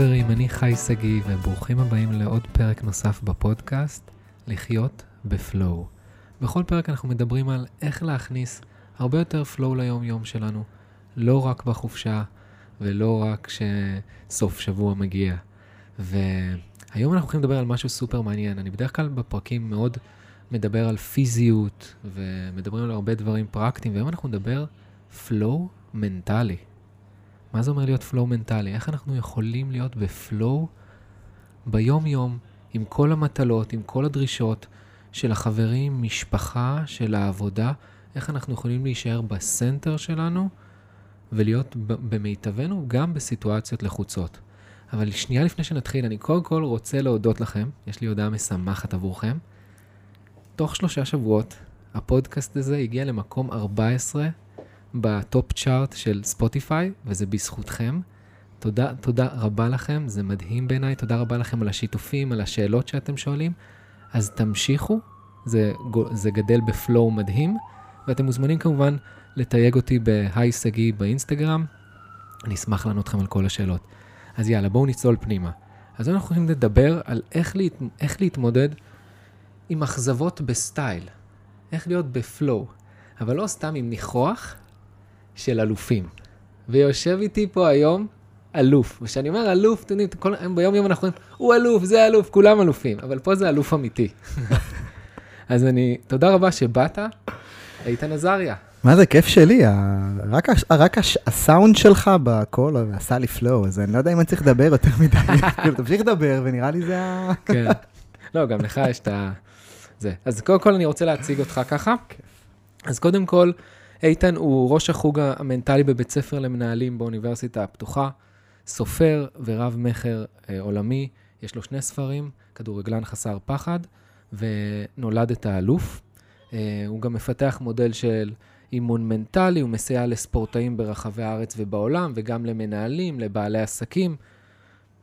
חברים, אני חי שגיא, וברוכים הבאים לעוד פרק נוסף בפודקאסט, לחיות בפלואו. בכל פרק אנחנו מדברים על איך להכניס הרבה יותר פלואו ליום-יום שלנו, לא רק בחופשה ולא רק כשסוף שבוע מגיע. והיום אנחנו הולכים לדבר על משהו סופר מעניין. אני בדרך כלל בפרקים מאוד מדבר על פיזיות, ומדברים על הרבה דברים פרקטיים, והיום אנחנו נדבר flow מנטלי. מה זה אומר להיות flow מנטלי? איך אנחנו יכולים להיות ב flow ביום-יום, עם כל המטלות, עם כל הדרישות של החברים, משפחה, של העבודה, איך אנחנו יכולים להישאר ב center שלנו ולהיות במיטבנו גם בסיטואציות לחוצות. אבל שנייה לפני שנתחיל, אני קודם כל רוצה להודות לכם, יש לי הודעה משמחת עבורכם. תוך שלושה שבועות, הפודקאסט הזה הגיע למקום 14 ב top chart של ספוטיפיי, וזה בזכותכם. תודה, תודה רבה לכם, זה מדהים בעיניי, תודה רבה לכם על השיתופים, על השאלות שאתם שואלים. אז תמשיכו, זה, זה גדל ב flow מדהים, ואתם מוזמנים כמובן לתייג אותי בהיי שגיא באינסטגרם, אני אשמח לענות לכם על כל השאלות. אז יאללה, בואו נצלול פנימה. אז אנחנו יכולים לדבר על איך, להת... איך להתמודד עם אכזבות בסטייל, איך להיות בפלואו, אבל לא סתם עם ניחוח, של אלופים. ויושב איתי פה היום אלוף. וכשאני אומר אלוף, אתם יודעים, כל, ביום יום אנחנו אומרים, הוא אלוף, זה אלוף, כולם אלופים, אבל פה זה אלוף אמיתי. אז אני, תודה רבה שבאת, איתן עזריה. מה זה, כיף שלי, רק, רק הסאונד שלך בקול עשה לי פלואו, אז אני לא יודע אם אני צריך לדבר יותר מדי, כאילו, תמשיך לדבר, ונראה לי זה ה... כן, לא, גם לך יש את ה... זה. אז קודם כל אני רוצה להציג אותך ככה. אז קודם כל, איתן הוא ראש החוג המנטלי בבית ספר למנהלים באוניברסיטה הפתוחה, סופר ורב-מכר אה, עולמי, יש לו שני ספרים, כדורגלן חסר פחד ונולדת האלוף. אה, הוא גם מפתח מודל של אימון מנטלי, הוא מסייע לספורטאים ברחבי הארץ ובעולם, וגם למנהלים, לבעלי עסקים,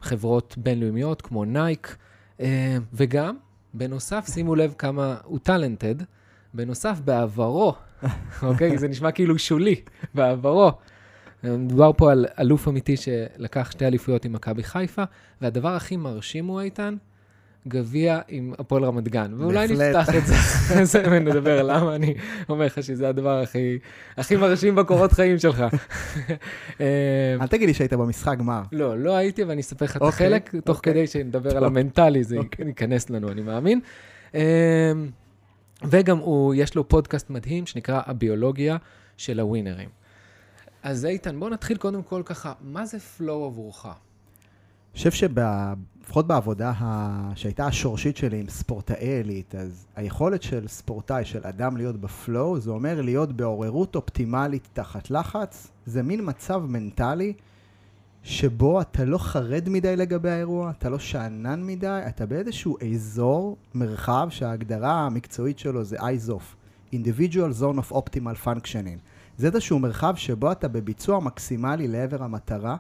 חברות בינלאומיות כמו נייק, אה, וגם, בנוסף, שימו לב כמה הוא talented, בנוסף, בעברו אוקיי? זה נשמע כאילו שולי בעברו. מדובר פה על אלוף אמיתי שלקח שתי אליפויות עם מכבי חיפה, והדבר הכי מרשים הוא, איתן, גביע עם הפועל רמת גן. ואולי נפתח את זה, ונדבר למה אני אומר לך שזה הדבר הכי, הכי מרשים בקורות חיים שלך. אל תגיד לי שהיית במשחק גמר. לא, לא הייתי, ואני אספר לך את אוקיי, החלק, תוך אוקיי. כדי שנדבר על המנטלי, זה אוקיי. ייכנס לנו, אני מאמין. וגם הוא, יש לו פודקאסט מדהים שנקרא הביולוגיה של הווינרים. אז איתן, בוא נתחיל קודם כל ככה, מה זה פלואו עבורך? אני חושב שלפחות בעבודה ה... שהייתה השורשית שלי עם ספורטאי עילית, אז היכולת של ספורטאי, של אדם להיות בפלואו, זה אומר להיות בעוררות אופטימלית תחת לחץ. זה מין מצב מנטלי שבו אתה לא חרד מדי לגבי האירוע, אתה לא שאנן מדי, אתה באיזשהו אזור, מרחב, שההגדרה המקצועית שלו זה IZOF, Individual Zone of Optimal Functioning. זה איזשהו מרחב שבו אתה בביצוע מקסימלי לעבר המטרה,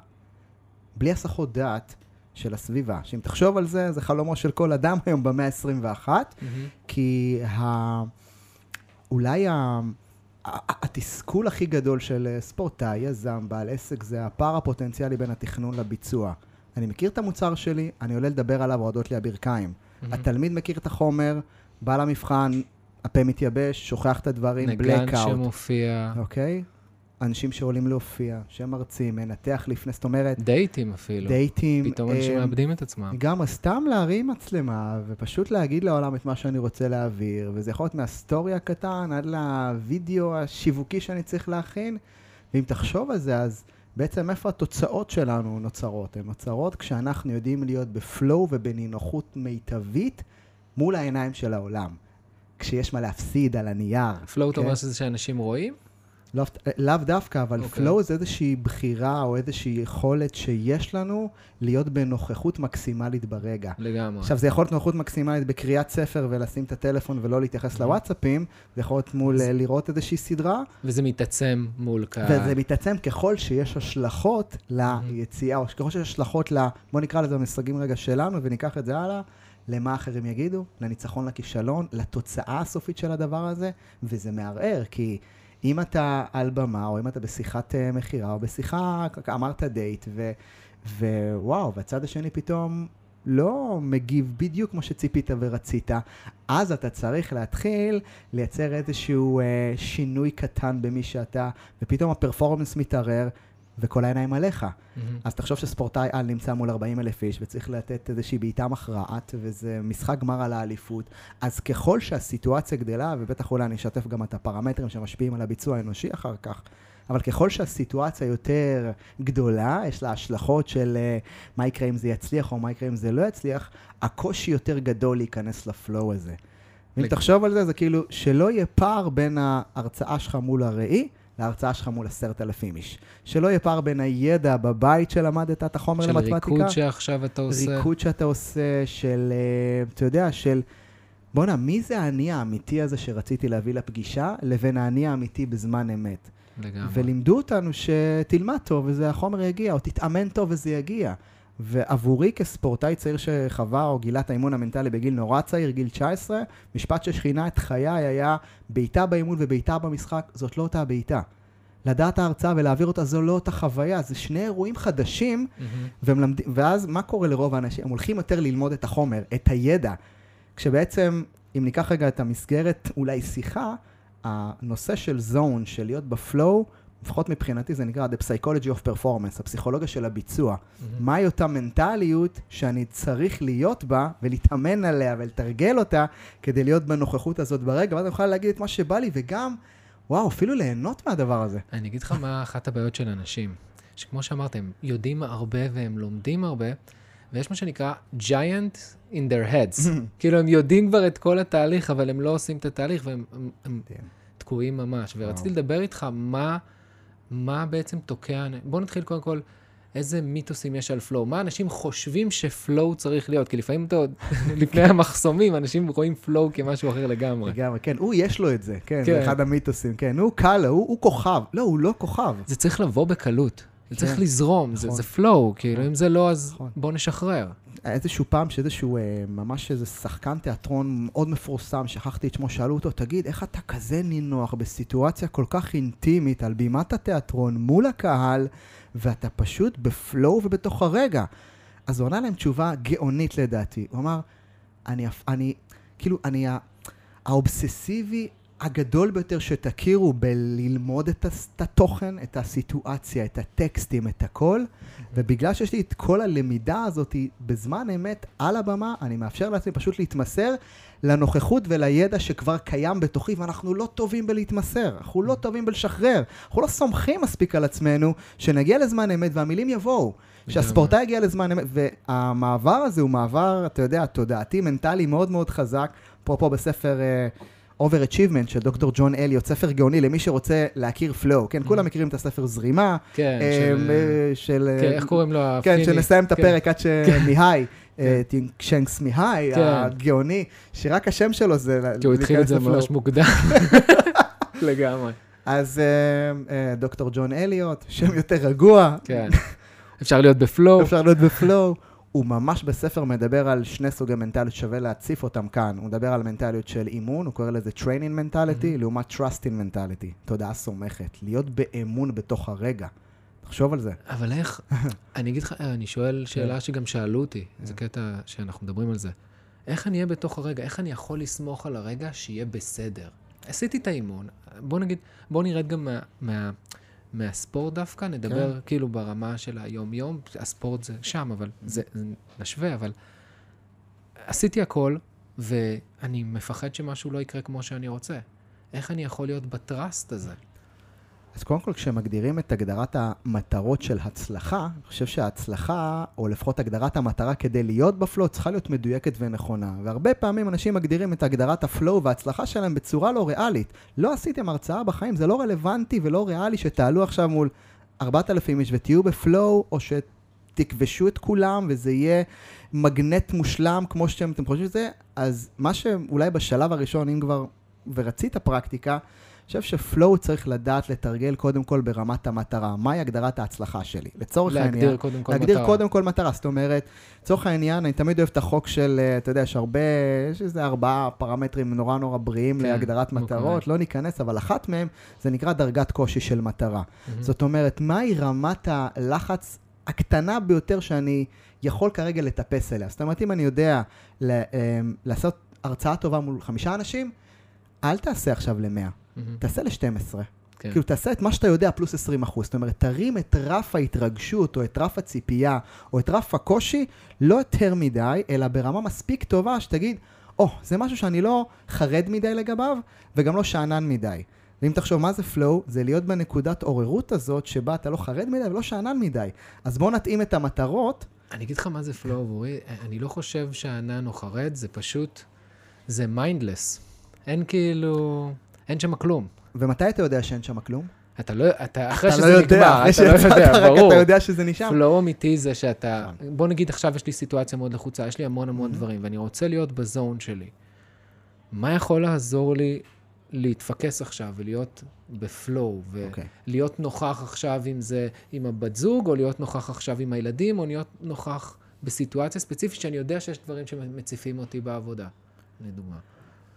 בלי הסחות דעת של הסביבה. שאם תחשוב על זה, זה חלומו של כל אדם היום במאה ה-21, mm-hmm. כי ה... אולי ה... התסכול הכי גדול של אה, ספורטאי, יזם, בעל עסק, זה הפער הפוטנציאלי בין התכנון לביצוע. אני מכיר את המוצר שלי, אני עולה לדבר עליו, רועדות לי הברכיים. Mm-hmm. התלמיד מכיר את החומר, בא למבחן, הפה מתייבש, שוכח את הדברים, בלקאוט. נגן שמופיע. אוקיי? אנשים שעולים להופיע, שהם מרצים, מנתח לפני, זאת אומרת... דייטים אפילו. דייטים. פתאום אנשים אה, מאבדים את עצמם. גם סתם להרים מצלמה, ופשוט להגיד לעולם את מה שאני רוצה להעביר, וזה יכול להיות מהסטורי הקטן עד לוידאו השיווקי שאני צריך להכין, ואם תחשוב על זה, אז בעצם איפה התוצאות שלנו נוצרות? הן נוצרות כשאנחנו יודעים להיות בפלואו ובנינוחות מיטבית מול העיניים של העולם. כשיש מה להפסיד על הנייר. פלואו, אתה אומר שזה שאנשים רואים? לאו לא דווקא, אבל okay. אוקיי. flow זה איזושהי בחירה או איזושהי יכולת שיש לנו להיות בנוכחות מקסימלית ברגע. לגמרי. עכשיו, זה יכול להיות נוכחות מקסימלית בקריאת ספר ולשים את הטלפון ולא להתייחס mm-hmm. לוואטסאפים, זה יכול להיות מול זה... לראות איזושהי סדרה. וזה מתעצם מול קהל. וזה מתעצם ככל שיש השלכות mm-hmm. ליציאה, או ככל שיש השלכות ל... בוא נקרא לזה במסגים רגע שלנו וניקח את זה הלאה. למה אחרים יגידו, לניצחון, לכישלון, לתוצאה הסופית של הדבר הזה, וזה מערער, כי אם אתה על במה, או אם אתה בשיחת uh, מכירה, או בשיחה, אמרת דייט, ו, ווואו, והצד השני פתאום לא מגיב בדיוק כמו שציפית ורצית, אז אתה צריך להתחיל לייצר איזשהו אה, שינוי קטן במי שאתה, ופתאום הפרפורמנס מתערער, וכל העיניים עליך. מהמם. אז תחשוב שספורטאי על נמצא מול 40 אלף איש וצריך לתת איזושהי בעיטה מכרעת, וזה משחק גמר על האליפות. אז ככל שהסיטואציה גדלה, ובטח אולי אני אשתף גם את הפרמטרים שמשפיעים על הביצוע האנושי אחר כך, אבל ככל שהסיטואציה יותר גדולה, יש לה השלכות של אה, מה יקרה אם זה יצליח או מה יקרה אם זה לא יצליח, הקושי יותר גדול להיכנס לפלואו הזה. לגמרי. תחשוב על זה, זה כאילו שלא יהיה פער בין ההרצאה שלך מול הראי להרצאה שלך מול עשרת אלפים איש. שלא יהיה פער בין הידע בבית שלמדת את החומר של למתמטיקה, ריקוד שעכשיו אתה עושה. ריקוד שאתה עושה, של, אה, אתה יודע, של... בואנה, מי זה האני האמיתי הזה שרציתי להביא לפגישה, לבין האני האמיתי בזמן אמת? לגמרי. ולימדו אותנו שתלמד טוב וזה החומר יגיע, או תתאמן טוב וזה יגיע. ועבורי כספורטאי צעיר שחווה או גילה את האימון המנטלי בגיל נורא צעיר, גיל 19, משפט ששכינה את חיי היה בעיטה באימון ובעיטה במשחק, זאת לא אותה בעיטה. לדעת ההרצאה ולהעביר אותה זו לא אותה חוויה, זה שני אירועים חדשים, מהמם. והם למד... ואז מה קורה לרוב האנשים? הם הולכים יותר ללמוד את החומר, את הידע. כשבעצם, אם ניקח רגע את המסגרת, אולי שיחה, הנושא של זון, של להיות בפלואו, לפחות מבחינתי זה נקרא The Psychology of Performance, הפסיכולוגיה של הביצוע. מהמם. מהי אותה מנטליות שאני צריך להיות בה ולהתאמן עליה ולתרגל אותה כדי להיות בנוכחות הזאת ברגע, ואז אני יכול להגיד את מה שבא לי, וגם, וואו, אפילו ליהנות מהדבר הזה. אני אגיד לך מה אחת הבעיות של אנשים, שכמו שאמרת, הם יודעים הרבה והם לומדים הרבה, ויש מה שנקרא giant in their heads. כאילו, הם יודעים כבר את כל התהליך, אבל הם לא עושים את התהליך, והם הם, הם כן. תקועים ממש. ורציתי. לדבר איתך מה, מה בעצם תוקע... בוא נתחיל קודם כל, איזה מיתוסים יש על פלואו. מה אנשים חושבים שפלואו צריך להיות? כי לפעמים אתה עוד, לפני המחסומים, אנשים רואים פלואו כמשהו אחר לגמרי. לגמרי, כן, הוא יש לו את זה, כן, כן. זה אחד המיתוסים, כן, הוא קל הוא, הוא כוכב. לא, הוא לא כוכב. זה צריך לבוא בקלות. זה צריך כן, לזרום, זה, נכון. זה flow, כאילו, נכון. אם זה לא, אז נכון. בוא נשחרר. איזשהו פעם שאיזשהו, אה, ממש איזה שחקן תיאטרון מאוד מפורסם, שכחתי את שמו, שאלו אותו, תגיד, איך אתה כזה נינוח בסיטואציה כל כך אינטימית על בימת התיאטרון מול הקהל, ואתה פשוט בפלואו ובתוך הרגע? אז הוא ענה להם תשובה גאונית לדעתי. הוא אמר, אני, אני כאילו, אני האובססיבי הגדול ביותר שתכירו בללמוד את התוכן, את הסיטואציה, את הטקסטים, את הכל, ובגלל שיש לי את כל הלמידה הזאת בזמן אמת על הבמה, אני מאפשר לעצמי פשוט להתמסר לנוכחות ולידע שכבר קיים בתוכי, ואנחנו לא טובים בלהתמסר, אנחנו לא טובים בלשחרר, אנחנו לא סומכים מספיק על עצמנו שנגיע לזמן אמת והמילים יבואו. שהספורטאי יגיע לזמן אמת, והמעבר הזה הוא מעבר, אתה יודע, תודעתי, מנטלי מאוד מאוד חזק, אפרופו בספר uh, Overachievement של דוקטור ג'ון אליוט, ספר גאוני למי שרוצה להכיר flow, כן, כולם מכירים את הספר זרימה, כן, אה, של... אה, של... אה, כן, איך קוראים לו? כן? שנסיים את כן. הפרק עד שמיהי, אה, צ'יקסנטמיהיי, כן. הגאוני, שרק השם שלו זה כי הוא התחיל את זה. ממש מוקדם. לגמרי. אז דוקטור ג'ון אליוט, שם יותר רגוע, כן. אפשר להיות ב flow. אפשר להיות ב flow. הוא ממש בספר מדבר על שני סוגי מנטליות, שווה להציף אותם כאן. הוא מדבר על מנטליות של אימון, הוא קורא לזה training mentality, Mhm. לעומת trusting mentality, תודעה סומכת. להיות באמון בתוך הרגע. תחשוב על זה. אבל איך, אני אגיד לך, אני שואל שאלה שגם שאלו אותי, זה קטע שאנחנו מדברים על זה. איך אני אהיה בתוך הרגע? איך אני יכול לסמוך על הרגע שיהיה בסדר? עשיתי את האימון, בוא נגיד, בוא נרד גם מה, מה, מהספורט דווקא, נדבר כן. כאילו ברמה של היום-יום, הספורט זה שם, אבל זה, זה נשווה, אבל עשיתי הכל, ואני מפחד שמשהו לא יקרה כמו שאני רוצה. איך אני יכול להיות בטראסט הזה? אז קודם כל, כשמגדירים את הגדרת המטרות של הצלחה, אני חושב שההצלחה, או לפחות הגדרת המטרה כדי להיות בפלואו, צריכה להיות מדויקת ונכונה. והרבה פעמים אנשים מגדירים את הגדרת הפלואו וההצלחה שלהם בצורה לא ריאלית. לא עשיתם הרצאה בחיים, זה לא רלוונטי ולא ריאלי שתעלו עכשיו מול 4,000 איש ותהיו בפלואו, או שתכבשו את כולם וזה יהיה מגנט מושלם כמו שאתם אתם חושבים שזה, אז מה שאולי בשלב הראשון, אם כבר, ורצית פרקטיקה, חושב שפלואו צריך לדעת לתרגל קודם כל ברמת המטרה. מהי הגדרת ההצלחה שלי? לצורך העניין... להגדיר קודם כל להגדיר מטרה. קודם כל מטרה. זאת אומרת, לצורך העניין, אני תמיד אוהב את החוק של, אה, אתה יודע, יש הרבה, יש איזה ארבעה פרמטרים נורא נורא בריאים כן, להגדרת אוקיי. מטרות, לא ניכנס, אבל אחת מהם זה נקרא דרגת קושי של מטרה. מהמם. זאת אומרת, מהי רמת הלחץ הקטנה ביותר שאני יכול כרגע לטפס אליה. זאת אומרת, אם אני יודע ל, אמ, לעשות הרצאה טובה מול חמישה אנשים, אל תעשה עכשיו ל-100, מהמם. תעשה ל-12. כן. כאילו, תעשה את מה שאתה יודע פלוס 20 אחוז. זאת אומרת, תרים את רף ההתרגשות, או את רף הציפייה, או את רף הקושי, לא יותר מדי, אלא ברמה מספיק טובה שתגיד, או, oh, זה משהו שאני לא חרד מדי לגביו, וגם לא שאנן מדי. ואם תחשוב מה זה flow, זה להיות בנקודת עוררות הזאת, שבה אתה לא חרד מדי ולא שאנן מדי. אז בוא נתאים את המטרות. אני אגיד לך מה זה flow, אורי, אני לא חושב שהענן או חרד, זה פשוט, זה mindless. אין כאילו, אין שם כלום. ומתי אתה יודע שאין שם כלום? אתה לא, אתה, אחרי אתה שזה לא יודע, נגמר, אתה לא יודע, רק ברור. אתה יודע שזה נשאר. flow אמיתי זה שאתה, נכון. בוא נגיד עכשיו יש לי סיטואציה מאוד לחוצה, יש לי המון המון Mhm. דברים, ואני רוצה להיות ב zone שלי. מה יכול לעזור לי להתפקס עכשיו ולהיות בפלואו, אוקיי. ולהיות נוכח עכשיו אם זה עם הבת זוג, או להיות נוכח עכשיו עם הילדים, או להיות נוכח בסיטואציה ספציפית שאני יודע שיש דברים שמציפים אותי בעבודה, לדוגמה.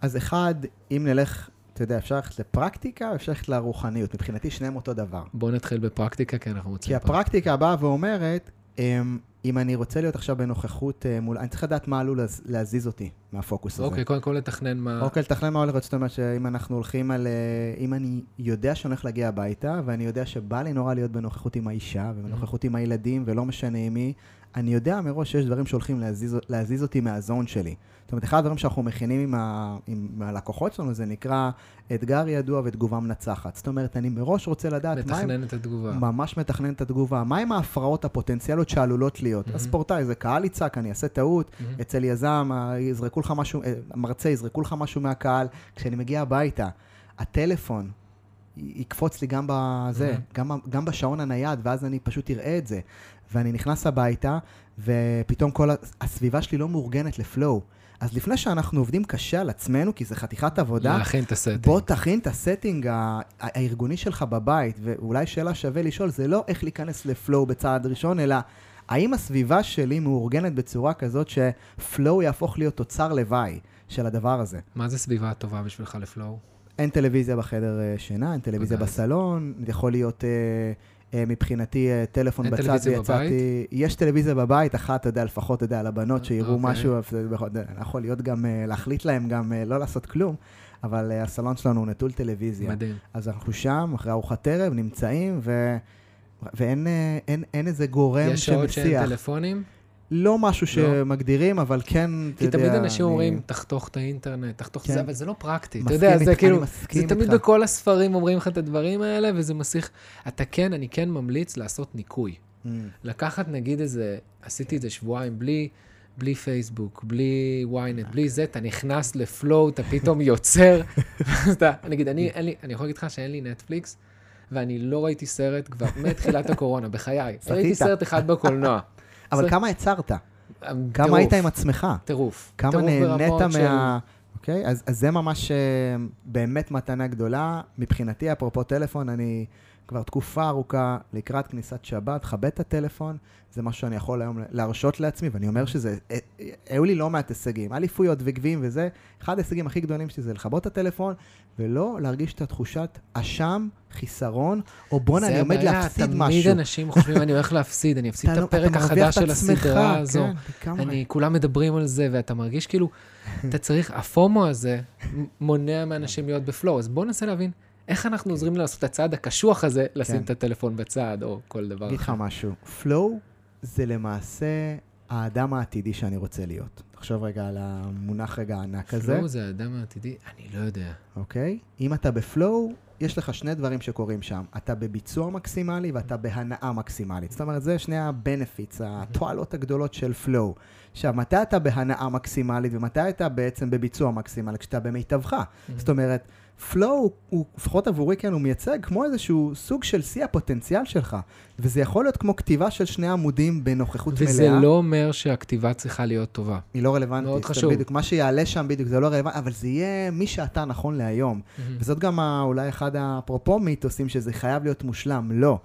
אז אחד, אם נלך, אתה יודע, אפשר ללכת לפרקטיקה, אפשר ללכת לרוחניות. מבחינתי שניהם אותו דבר. בואו נתחיל בפרקטיקה, כי אנחנו רוצים... כי הפרקטיקה באה ואומרת, אמ, אם אני רוצה להיות עכשיו בנוכחות אה, מול... אני צריך לדעת מה עלול להז- להזיז אותי מהפוקוס הזה. אוקיי, קודם כל לתכנן מה... אוקיי, לתכנן מה הולך להיות, זאת אומרת שאם אנחנו הולכים על... אה, אם אני יודע שאני הולך להגיע הביתה, ואני יודע שבא לי נורא להיות בנוכחות עם האישה, ובנוכחות עם הילדים, ולא משנה עם מי, אני יודע מראש שיש דברים שהולכים להזיז, להזיז אותי מהזון שלי. זאת אומרת, אחד הדברים שאנחנו מכינים עם, ה, עם הלקוחות שלנו, זה נקרא אתגר ידוע ותגובה מנצחת. זאת אומרת, אני מראש רוצה לדעת מה הם... מתכנן את התגובה. ממש מתכנן את התגובה. מהם ההפרעות הפוטנציאליות שעלולות להיות? מהמם. הספורטאי, זה קהל יצעק, אני אעשה טעות, מהמם. אצל יזם, יזרקו לך משהו, המרצה יזרקו לך משהו מהקהל. כשאני מגיע הביתה, הטלפון יקפוץ לי גם בזה, מהמם. גם, גם בשעון הנייד, ואז אני פשוט אראה את זה. ואני נכנס הביתה, ופתאום כל הסביבה שלי לא מאורגנת ל flow. אז לפני שאנחנו עובדים קשה על עצמנו, כי זה חתיכת עבודה, להכין את ה setting. בוא תכין את ה setting הארגוני שלך בבית, ואולי שאלה שווה לשאול, זה לא איך להיכנס ל flow בצעד ראשון, אלא האם הסביבה שלי מאורגנת בצורה כזאת ש flow יהפוך להיות תוצר לוואי של הדבר הזה. מה זה סביבה טובה בשבילך לפלואו? אין טלוויזיה בחדר אה, שינה, אין טלוויזיה. בסלון, יכול להיות אה, מבחינתי אה, טלפון אין בצד ויצאתי... יש טלוויזיה בבית, אחת, אתה יודע, לפחות, אתה יודע, לבנות שיראו אוקיי. משהו, יכול- להיות גם, אה, להחליט להם גם אה, לא לעשות כלום, אבל אה, הסלון שלנו הוא נטול טלוויזיה. מדהים. אז אנחנו שם, אחרי ארוחת ערב, נמצאים, ו... ואין אה, אין, אין איזה גורם יש שעות שאין שמסיח. טלפונים? לא משהו שמגדירים, אבל כן, אתה כי יודע... תמיד אנשים אני- אומרים, תחתוך את האינטרנט, תחתוך את כן. זה, אבל זה לא פרקטי. אתה יודע, זה אני כאילו, זה תמיד. בכל הספרים אומרים לך את הדברים האלה, וזה מסיך. אתה כן, אני כן ממליץ לעשות ניקוי. Mm. לקחת נגיד איזה, עשיתי את זה שבועיים בלי, בלי פייסבוק, בלי ynet, בלי זה, אתה נכנס לפלואו, אתה פתאום יוצר. אתה, נגיד, אני, לי, אני יכול להגיד לך שאין לי נטפליקס, ואני לא ראיתי סרט כבר מתחילת הקורונה, בחיי. ראיתי סרט אחד בקולנוע. אבל כמה יצרת? כמה טירוף, היית עם עצמך? טירוף. כמה נהנית מה... אוקיי? אז, אז זה ממש אה, באמת מתנה גדולה. מבחינתי, אפרופו טלפון, אני כבר תקופה ארוכה לקראת כניסת שבת, כבד את הטלפון, זה משהו שאני יכול היום להרשות לעצמי, ואני אומר שזה, אה, אה, היו לי לא מעט הישגים, אליפויות וגביעים וזה, אחד ההישגים הכי גדולים שלי זה לכבות את הטלפון, ולא להרגיש את התחושת אשם, חיסרון, או בואנה, זה אני עומד הבעיה, להפסיד תמיד משהו. אנשים חושבים, אני הולך להפסיד, אני אפסיד את לא- הפרק החדש של הסדרה הזו. כן, לגמרי. אני, כולם מדברים על זה, ואתה מרגיש כאילו, אתה צריך, הפומו הזה מונע מאנשים להיות בפלואו. אז בואו ננסה להבין איך אנחנו עוזרים לעשות את הצעד הקשוח הזה, לשים כן. את הטלפון בצד, או כל דבר אגיד לך אחר. משהו, flow זה למעשה האדם העתידי שאני רוצה להיות. תחשוב רגע על המונח רגע הענק הזה, פלואו זה האדם העתידי? אני לא יודע. אוקיי? אם אתה בפלואו, יש לך שני דברים שקורים שם. אתה בביצוע מקסימלי ואתה בהנאה מקסימלית. זאת אומרת, זה שני ה-benefits, התועלות הגדולות של flow. עכשיו, מתי אתה בהנאה מקסימלית ומתי אתה בעצם בביצוע מקסימלי? כשאתה במיטבך. זאת אומרת, flow הוא, לפחות עבורי כן, הוא מייצג כמו איזשהו סוג של שיא הפוטנציאל שלך. וזה יכול להיות כמו כתיבה של שני עמודים בנוכחות וזה מלאה. לא אומר שהכתיבה צריכה להיות טובה. היא לא רלוונטית. מאוד חשוב. בדיוק, מה שיעלה שם בדיוק זה לא רלוונטי, אבל זה יהיה מי שאתה נכון להיום. וזאת גם ה- אולי אחד האפרופו מיתוסים שזה חייב להיות מושלם. לא.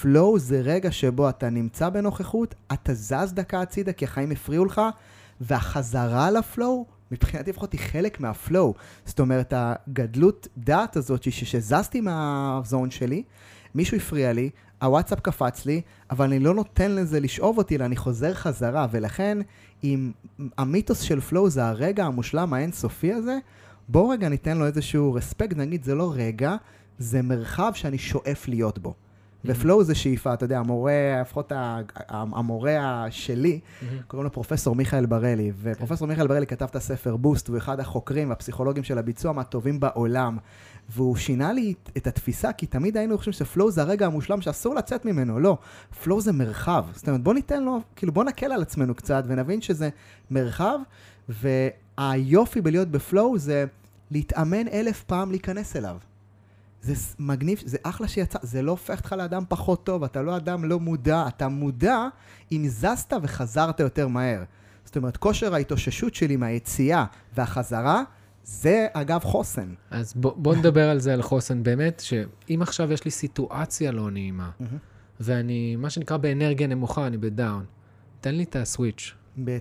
פלואו זה רגע שבו אתה נמצא בנוכחות, אתה זז דקה הצידה כי החיים הפריעו לך, והחזרה לפלואו מבחינתי לפחות היא חלק מהפלואו. זאת אומרת, הגדלות דעת הזאת, שזזתי מהזון שלי, מישהו הפריע לי, הוואטסאפ קפץ לי, אבל אני לא נותן לזה לשאוב אותי, אלא אני חוזר חזרה, ולכן, אם המיתוס של פלואו זה הרגע המושלם האינסופי הזה, בואו רגע ניתן לו איזשהו רספקט, נגיד, זה לא רגע, זה מרחב שאני שואף להיות בו. Mm-hmm. ופלואו זה שאיפה, אתה יודע, המורה, לפחות המורה שלי, mm-hmm. קוראים לו פרופסור מיכאל בראלי, ופרופסור מיכאל בראלי כתב את הספר בוסט, הוא אחד החוקרים והפסיכולוגים של הביצוע מהטובים בעולם. והוא שינה לי את התפיסה, כי תמיד היינו חושבים שפלואו זה הרגע המושלם שאסור לצאת ממנו, לא. פלואו זה מרחב. זאת אומרת, בוא ניתן לו, כאילו בוא נקל על עצמנו קצת ונבין שזה מרחב, והיופי בלהיות בפלואו זה להתאמן אלף פעם להיכנס אליו. זה מגניב, זה אחלה שיצא, זה לא הופך אותך לאדם פחות טוב, אתה לא אדם לא מודע, אתה מודע אם זזת וחזרת יותר מהר. זאת אומרת, כושר ההתאוששות שלי מהיציאה והחזרה, זה אגב חוסן. אז בוא, בוא נדבר על זה, על חוסן. באמת, שאם עכשיו יש לי סיטואציה לא נעימה, ואני, מה שנקרא באנרגיה נמוכה, אני בדאון, תן לי את הסוויץ'.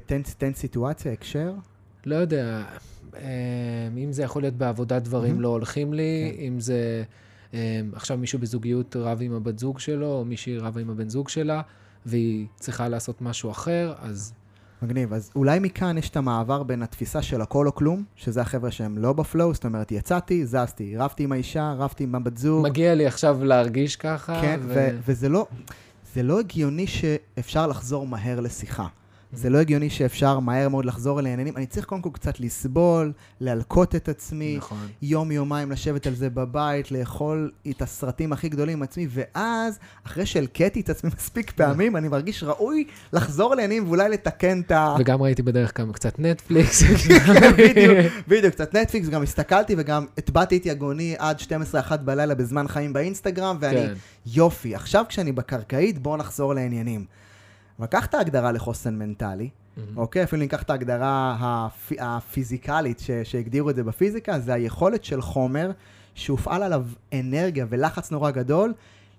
תן, תן סיטואציה, הקשר? לא יודע, אם זה יכול להיות בעבודת דברים לא הולכים לי, כן. אם זה אה, עכשיו מישהו בזוגיות רב עם הבת זוג שלו, או מישהי רבה עם הבן זוג שלה, והיא צריכה לעשות משהו אחר, אז... מגניב. אז אולי מכאן יש את המעבר בין התפיסה של הכל או כלום, שזה החבר'ה שהם לא בפלואו, זאת אומרת, יצאתי, זזתי, רבתי עם האישה, רבתי עם הבת זוג. מגיע לי עכשיו להרגיש ככה. כן, ו... ו- וזה לא, לא הגיוני שאפשר לחזור מהר לשיחה. זה לא הגיוני שאפשר מהר מאוד לחזור אל העניינים. אני צריך קודם כל קצת לסבול, להלקות את עצמי, נכון. יום-יומיים לשבת על זה בבית, לאכול את הסרטים הכי גדולים עם עצמי, ואז, אחרי שהלקטתי את עצמי מספיק פעמים, אני מרגיש ראוי לחזור לעניינים ואולי לתקן את ה... וגם ראיתי בדרך כלל קצת נטפליקס. כן, בדיוק, בדיוק, קצת נטפליקס, גם הסתכלתי וגם הטבעתי את יגוני עד 12-1 בלילה בזמן חיים באינסטגרם, ואני, כן. יופי, עכשיו כשאני בקרקעית, בואו נחזור לעניינים. אבל קח את ההגדרה לחוסן מנטלי, mm-hmm. אוקיי? אפילו ניקח את ההגדרה הפ... הפיזיקלית ש... שהגדירו את זה בפיזיקה, זה היכולת של חומר שהופעל עליו אנרגיה ולחץ נורא גדול,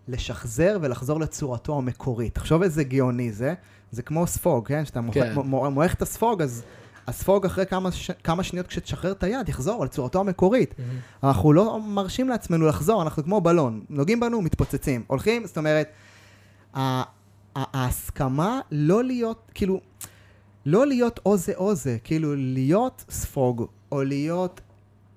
לשחזר ולחזור לצורתו המקורית. תחשוב איזה גאוני זה, זה כמו ספוג, כן? כשאתה כן. מועך את הספוג, אז הספוג אחרי כמה, ש... כמה שניות כשתשחרר את היד, יחזור לצורתו המקורית. Mm-hmm. אנחנו לא מרשים לעצמנו לחזור, אנחנו כמו בלון. נוגעים בנו, מתפוצצים. הולכים, זאת אומרת, ההסכמה לא להיות, כאילו, לא להיות או זה או זה, כאילו להיות ספוג, או להיות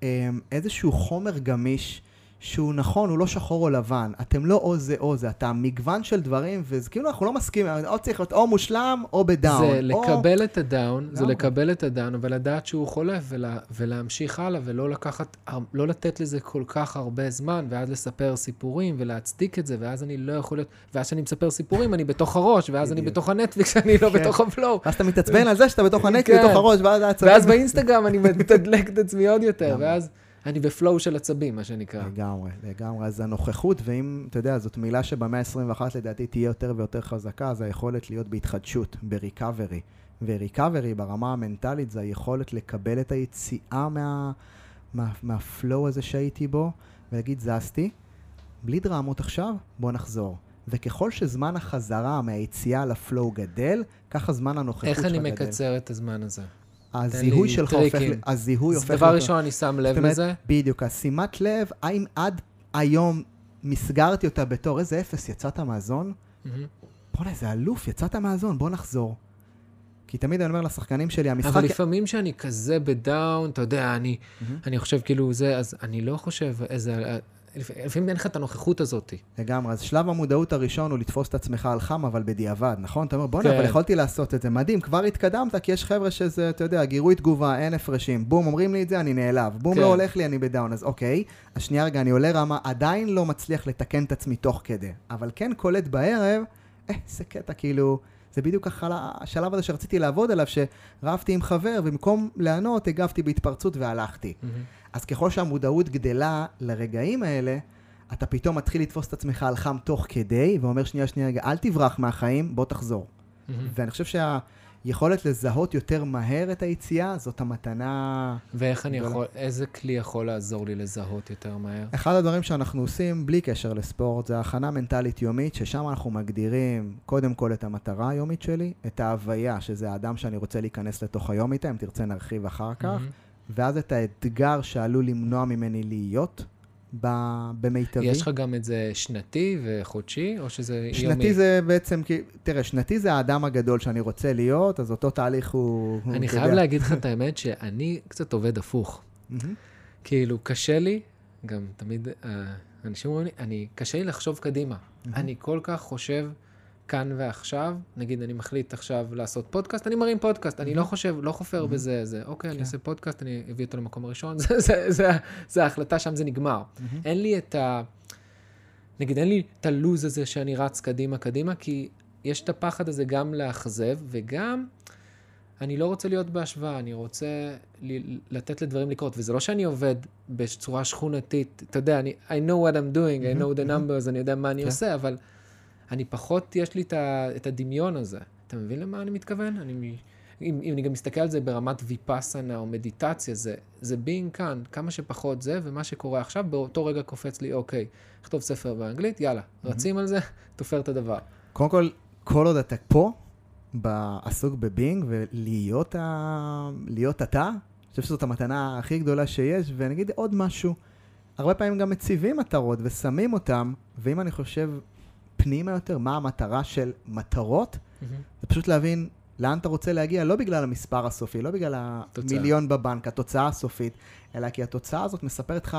אה, איזשהו חומר גמיש שהוא נכון, הוא לא שחור או לבן. אתם לא או זה או זה, אתה מגוון של דברים, וזה כאילו אנחנו לא מסכימים, או צריך להיות או מושלם או בדאון. זה או... לקבל את הדאון, זה לקבל את הדאון, אבל לדעת שהוא חולף ולה, ולהמשיך הלאה, ולא לקחת, לא לתת לזה כל כך הרבה זמן, ואז לספר סיפורים ולהצדיק את זה, ואז אני לא יכול להיות, ואז כשאני מספר סיפורים, אני בתוך הראש, ואז אני בתוך הנטפליקס, אני לא כן. בתוך ה flow. ואז אתה מתעצבן על זה שאתה בתוך הנטפליקס, בתוך הראש, ואז באינסטגרם אני מתדלק את עצמי עוד יותר, ואז... אני ב flow של עצבים, מה שנקרא. לגמרי, לגמרי. אז הנוכחות, ואם, אתה יודע, זאת מילה שבמאה ה-21 לדעתי תהיה יותר ויותר חזקה, זה היכולת להיות בהתחדשות, ב recovery. ו recovery ברמה המנטלית זה היכולת לקבל את היציאה מה, מה, מה flow הזה שהייתי בו, ולהגיד, זזתי, בלי דרמות עכשיו, בוא נחזור. וככל שזמן החזרה מהיציאה לפלואו גדל, ככה זמן הנוכחות שלך גדל. איך אני מקצר את הזמן הזה? הזיהוי שלך הופך, הזיהוי הופך... דבר ראשון, אני שם לב לזה. בדיוק, השימת לב, האם עד היום מסגרתי אותה בתור איזה אפס, יצאת מהזון? בוא'נה, איזה אלוף, יצאת מהזון, בוא נחזור. כי תמיד אני אומר לשחקנים שלי, המשחק... אבל לפעמים שאני כזה בדאון, אתה יודע, אני, אני חושב כאילו זה, אז אני לא חושב איזה... לפעמים אין לך את הנוכחות הזאת. לגמרי, אז שלב המודעות הראשון הוא לתפוס את עצמך על חם, אבל בדיעבד, נכון? אתה אומר, בוא'נה, כן. אבל יכולתי לעשות את זה, מדהים, כבר התקדמת, כי יש חבר'ה שזה, אתה יודע, גירוי תגובה, אין הפרשים. בום, אומרים לי את זה, אני נעלב. בום, כן. לא הולך לי, אני בדאון. אז אוקיי, אז שנייה רגע, אני עולה רמה, עדיין לא מצליח לתקן את עצמי תוך כדי. אבל כן קולט בערב, אה, זה קטע, כאילו... זה בדיוק השלב הזה שרציתי לעבוד עליו, שרבתי עם חבר, ובמקום לענות, הגבתי בהתפרצות והלכתי. Mm-hmm. אז ככל שהמודעות גדלה לרגעים האלה, אתה פתאום מתחיל לתפוס את עצמך על חם תוך כדי, ואומר, שנייה, שנייה, רגע, אל תברח מהחיים, בוא תחזור. Mm-hmm. ואני חושב שה... יכולת לזהות יותר מהר את היציאה, זאת המתנה... ואיך אני גדולה. יכול, איזה כלי יכול לעזור לי לזהות יותר מהר? אחד הדברים שאנחנו עושים, בלי קשר לספורט, זה הכנה מנטלית יומית, ששם אנחנו מגדירים קודם כל את המטרה היומית שלי, את ההוויה, שזה האדם שאני רוצה להיכנס לתוך היום איתה, אם תרצה נרחיב אחר כך, מהמם. ואז את האתגר שעלול למנוע ממני להיות ב- במיטבי. יש לך גם את זה שנתי וחודשי, או שזה יומי? שנתי זה בעצם, תראה, שנתי זה האדם הגדול שאני רוצה להיות, אז אותו תהליך הוא... הוא, אני אתה חייב יודע. להגיד לך את האמת שאני קצת עובד הפוך. כאילו, קשה לי, גם תמיד אה, אנשים אומרים לי, אני, קשה לי לחשוב קדימה. אני כל כך חושב כאן ועכשיו, נגיד אני מחליט עכשיו לעשות פודקאסט, אני מרים פודקאסט, אני לא חושב, לא חופר בזה, זה, אוקיי, אני כן. אעשה פודקאסט, אני אביא אותו למקום הראשון, זה- זה- זה- זה ההחלטה, שם זה נגמר. מהמם. אין לי את ה... נגיד, אין לי את הלוז הזה שאני רץ קדימה קדימה, כי יש את הפחד הזה גם לאכזב, וגם אני לא רוצה להיות בהשוואה, אני רוצה ל- לתת לדברים לקרות. וזה לא שאני עובד בצורה שכונתית, אתה יודע, אני, I know what I'm doing, I know the numbers, אני יודע מה אני כן. עושה, אבל אני פחות, יש לי את, הדמיון הזה. אתה מבין למה אני מתכוון? אני, אם, אם אני גם מסתכל על זה ברמת ויפאסנה או מדיטציה, זה, זה being כאן, כמה שפחות זה, ומה שקורה עכשיו, באותו רגע קופץ לי, אוקיי, לכתוב ספר באנגלית, יאללה, רצים על זה, תופר את הדבר. קודם כל, כל עוד אתה פה, עסוק בבינג, ולהיות ה... אתה, אני חושב שזאת המתנה הכי גדולה שיש, ואני אגיד עוד משהו, הרבה פעמים גם מציבים מטרות ושמים אותם, ואם אני חושב פנימה יותר, מה המטרה של מטרות, זה פשוט להבין לאן אתה רוצה להגיע, לא בגלל המספר הסופי, לא בגלל. המיליון בבנק, התוצאה הסופית, אלא כי התוצאה הזאת מספרת לך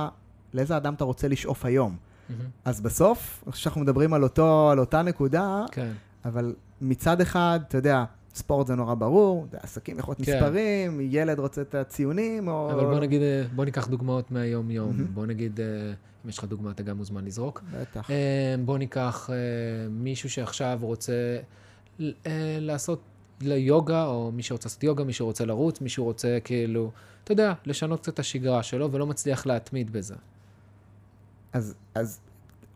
לאיזה אדם אתה רוצה לשאוף היום. מהמם. אז בסוף, אני חושב שאנחנו מדברים על, אותו, על אותה נקודה, כן. אבל מצד אחד, אתה יודע, ספורט זה נורא ברור, עסקים יכול להיות כן. מספרים, ילד רוצה את הציונים, או... אבל בוא נגיד, אה, בוא ניקח דוגמאות מהיום-יום. מהמם. בוא נגיד, אה, אם יש לך דוגמה, אתה גם מוזמן לזרוק. בטח. אה, בוא ניקח אה, מישהו שעכשיו רוצה אה, לעשות ליוגה, או מי שרוצה לעשות יוגה, מי שרוצה לרוץ, מי שרוצה כאילו, אתה יודע, לשנות קצת את השגרה שלו, ולא מצליח להתמיד בזה. אז, אז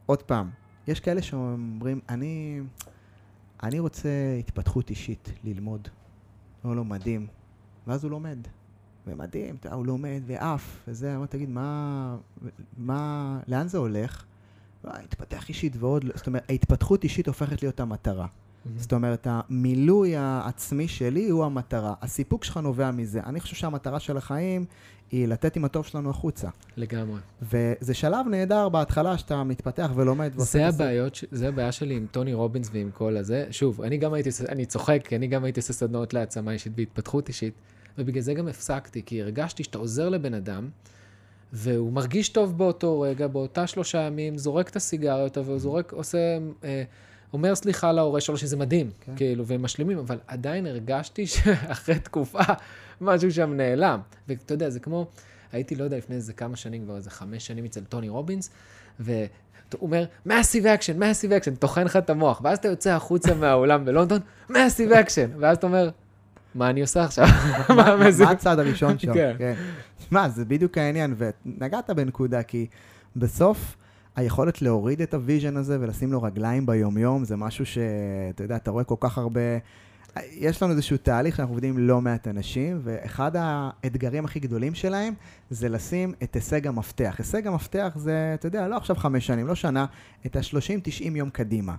עוד פעם, יש כאלה שאומרים, אני, אני רוצה התפתחות אישית, ללמוד. לא, לא, מדהים. ואז הוא לומד. ומדהים, אתה יודע, הוא לומד ועף, וזה, אמר, תגיד, מה, מה, לאן זה הולך? "אה, התפתח אישית ועוד, לא." זאת אומרת, ההתפתחות אישית הופכת להיות המטרה. זאת אומרת, המילוי העצמי שלי הוא המטרה. הסיפוק שלך נובע מזה. אני חושב שהמטרה של החיים היא לתת עם הטוב שלנו החוצה. לגמרי. וזה שלב נהדר בהתחלה שאתה מתפתח ולומד ועושה זה הבעיות, זה הבעיה שלי עם טוני רובינס ועם כל הזה. שוב, אני גם הייתי, אני צוחק, אני גם הייתי עושה סדנאות להעצמה אישית והתפתחות אישית, ובגלל זה גם הפסקתי, כי הרגשתי שאתה עוזר לבן אדם, והוא מרגיש טוב באותו רגע, באותה שלושה ימים, זורק את הסיגריות, והוא זורק, עושה, אה, אומר סליחה להורה שלו, שזה מדהים, כן. כאילו, והם משלימים, אבל עדיין הרגשתי שאחרי תקופה משהו שם נעלם. ואתה יודע, זה כמו, הייתי, לא יודע, לפני איזה כמה שנים, כבר איזה חמש שנים אצל טוני רובינס, והוא אומר, massive action, massive action, טוחן לך את המוח, ואז אתה יוצא החוצה מהאולם בלונדון, massive action, ואז אתה אומר, מה אני עושה עכשיו? מה- מה מה? מה הצעד הראשון שם? כן. כן. שמע, זה בדיוק העניין, ונגעת בנקודה, כי בסוף היכולת להוריד את ה vision הזה ולשים לו רגליים ביומיום, זה משהו שאתה יודע, אתה רואה כל כך הרבה... יש לנו איזשהו תהליך שאנחנו עובדים עם לא מעט אנשים, ואחד האתגרים הכי גדולים שלהם זה לשים את הישג המפתח. הישג המפתח זה, אתה יודע, לא עכשיו חמש שנים, לא שנה, את ה-30-90 יום קדימה.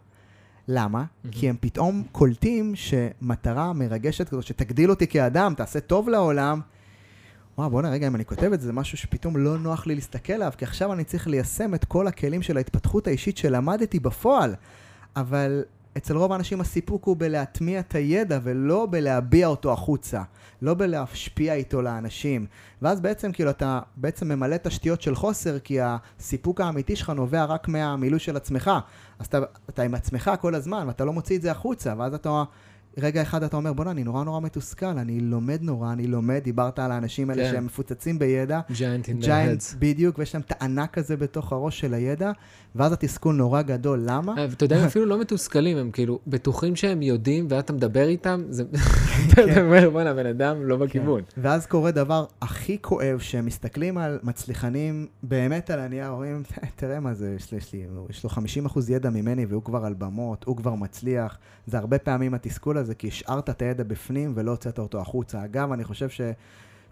למה? כי הם פתאום קולטים שמטרה מרגשת כזאת, שתגדיל אותי כאדם, תעשה טוב לעולם. וואו, בוא'נה, רגע, אם אני כותב את זה, זה משהו שפתאום לא נוח לי להסתכל עליו, כי עכשיו אני צריך ליישם את כל הכלים של ההתפתחות האישית שלמדתי בפועל. אבל אצל רוב האנשים הסיפוק הוא בלהטמיע את הידע ולא בלהביע אותו החוצה, לא בלהשפיע איתו לאנשים. ואז בעצם כאילו אתה בעצם ממלא תשתיות של חוסר, כי הסיפוק האמיתי שלך נובע רק מהמילוי של עצמך. אז אתה, אתה עם עצמך כל הזמן, ואתה לא מוציא את זה החוצה, ואז אתה... רגע אחד אתה אומר, בוא'נה, אני נורא נורא מתוסכל, אני לומד נורא, אני לומד, דיברת על האנשים האלה כן. שהם מפוצצים בידע, ג'יינט אין ג'יינט, בדיוק, ויש להם הענק כזה בתוך הראש של הידע, ואז התסכול נורא גדול, למה? אה, ואתה יודע, הם אפילו לא מתוסכלים, הם כאילו בטוחים שהם יודעים, ואתה מדבר איתם, זה... כן. אתה אומר, בואנה, הבן אדם לא בכיוון. ואז קורה דבר הכי כואב, שהם מסתכלים על מצליחנים באמת על הנייר, אומרים, תראה מה זה, יש, יש, לי, יש לו 50% ידע ממני והוא כבר על במות, הוא כבר מצליח. זה הרבה פעמים התסכול הזה זה כי השארת את הידע בפנים ולא הוצאת אותו החוצה. אגב, אני חושב ש...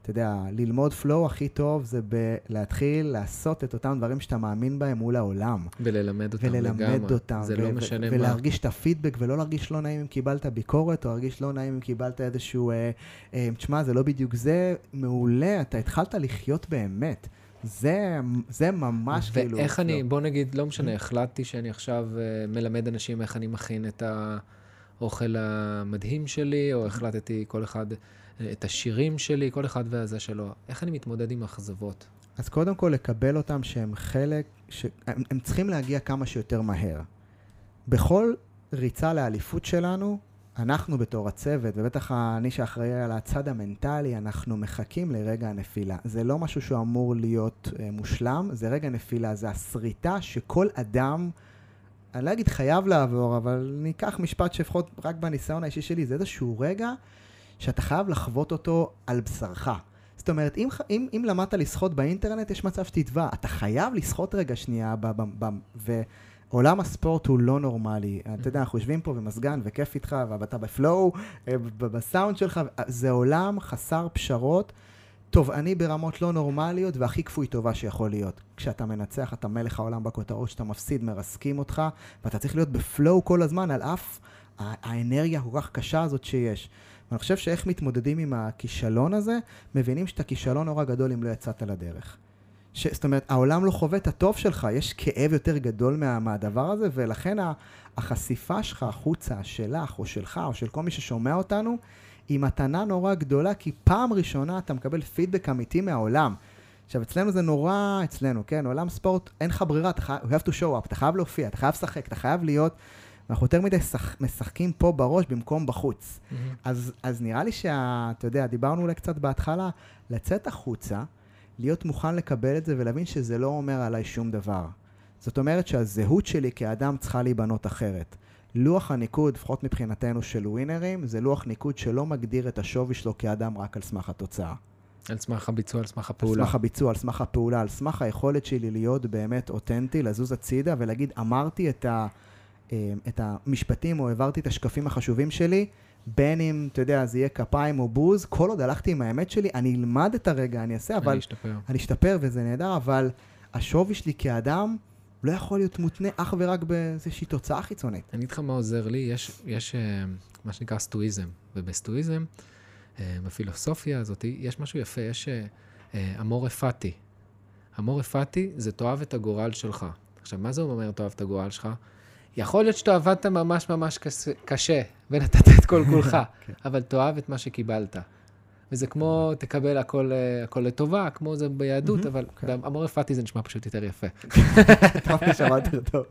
אתה יודע, ללמוד פלואו הכי טוב זה להתחיל לעשות את אותם דברים שאתה מאמין בהם מול העולם. וללמד אותם וללמד לגמרי. אותם. זה לא ו- משנה ו- מה. ולהרגיש את הפידבק, ולא להרגיש לא נעים אם קיבלת ביקורת, או להרגיש לא נעים אם קיבלת איזשהו... אה, אה, תשמע, זה לא בדיוק זה, מעולה, אתה התחלת לחיות באמת. זה, זה ממש כאילו... ואיך אני, לא. בוא נגיד, לא משנה, החלטתי שאני עכשיו אה, מלמד אנשים איך אני מכין את האוכל המדהים שלי, או החלטתי כל אחד, אה, את השירים שלי, כל אחד והזה שלו. איך אני מתמודד עם אכזבות? אז קודם כל לקבל אותם שהם חלק, שהם הם צריכים להגיע כמה שיותר מהר. בכל ריצה לאליפות שלנו, אנחנו בתור הצוות, ובטח אני שאחראי על הצד המנטלי, אנחנו מחכים לרגע הנפילה. זה לא משהו שהוא אמור להיות אה, מושלם, זה רגע נפילה, זה הסריטה שכל אדם, אני לא אגיד חייב לעבור, אבל ניקח משפט שלפחות רק בניסיון האישי שלי, זה איזשהו רגע שאתה חייב לחוות אותו על בשרך. זאת אומרת, אם, אם, אם למדת לשחות באינטרנט, יש מצב שתטבע. אתה חייב לשחות רגע שנייה, ב, ב, ב, ועולם הספורט הוא לא נורמלי. אתה יודע, אנחנו יושבים פה במזגן וכיף איתך, ואתה בפלואו, אה, בסאונד שלך, זה עולם חסר פשרות, תובעני ברמות לא נורמליות, והכי כפוי טובה שיכול להיות. כשאתה מנצח, אתה מלך העולם בכותרות, כשאתה מפסיד, מרסקים אותך, ואתה צריך להיות בפלואו כל הזמן, על אף האנרגיה הכל כך קשה הזאת שיש. ואני חושב שאיך מתמודדים עם הכישלון הזה, מבינים שאתה כישלון נורא גדול אם לא יצאת לדרך. ש, זאת אומרת, העולם לא חווה את הטוב שלך, יש כאב יותר גדול מה, מהדבר הזה, ולכן החשיפה שלך החוצה, שלך או שלך או של כל מי ששומע אותנו, היא מתנה נורא גדולה, כי פעם ראשונה אתה מקבל פידבק אמיתי מהעולם. עכשיו, אצלנו זה נורא, אצלנו, כן, עולם ספורט, אין לך ברירה, אתה חייב, you have to show up, אתה חייב להופיע, אתה חייב לשחק, אתה חייב להיות, ואנחנו יותר מדי שח, משחקים פה בראש במקום בחוץ. אז, אז נראה לי שאתה יודע, דיברנו אולי קצת בהתחלה, לצאת החוצה, להיות מוכן לקבל את זה ולהבין שזה לא אומר עליי שום דבר. זאת אומרת שהזהות שלי כאדם צריכה להיבנות אחרת. לוח הניקוד, לפחות מבחינתנו של ווינרים, זה לוח ניקוד שלא מגדיר את השווי שלו כאדם רק על סמך התוצאה. על סמך הביצוע, על סמך על הפעולה. סמך הביצוע, על סמך הפעולה, על סמך היכולת שלי להיות באמת אותנטי, לזוז הצידה ולהגיד, אמרתי את, ה, אה, את המשפטים או העברתי את השקפים החשובים שלי, בין אם, אתה יודע, זה יהיה כפיים או בוז, כל עוד הלכתי עם האמת שלי, אני אלמד את הרגע, אני אעשה, אבל אני אשתפר. אני אשתפר וזה נהדר, אבל השווי שלי כאדם לא יכול להיות מותנה אך ורק באיזושהי תוצאה חיצונית. אני אגיד לך מה עוזר לי, יש, יש אה, מה שנקרא סטואיזם, ובסטואיזם, אה, בפילוסופיה הזאת, יש משהו יפה, יש אה, אמור אפתי. אמור אפתי זה תאהב את הגורל שלך. עכשיו, מה זה אומר תאהב את הגורל שלך? יכול להיות שאתה עבדת ממש ממש קשה, קשה ונתת את כל כולך, כן. אבל תאהב את מה שקיבלת. וזה כמו, תקבל הכל, אה, הכל לטובה, כמו זה ביהדות, אבל כן. אמור אפתי זה נשמע פשוט יותר יפה. דווקא שמעתי אותו.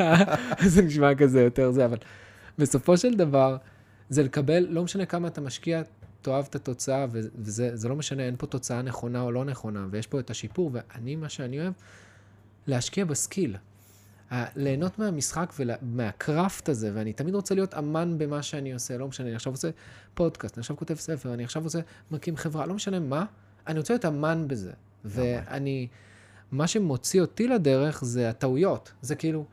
זה נשמע כזה יותר זה, אבל בסופו של דבר, זה לקבל, לא משנה כמה אתה משקיע, תאהב את התוצאה, וזה זה לא משנה, אין פה תוצאה נכונה או לא נכונה, ויש פה את השיפור, ואני, מה שאני אוהב, להשקיע בסקיל. ליהנות מהמשחק ומהקראפט הזה, ואני תמיד רוצה להיות אמן במה שאני עושה, לא משנה, אני עכשיו עושה פודקאסט, אני עכשיו כותב ספר, אני עכשיו עושה, מקים חברה, לא משנה מה, אני רוצה להיות אמן בזה. ואני, מה שמוציא אותי לדרך זה הטעויות. זה כאילו,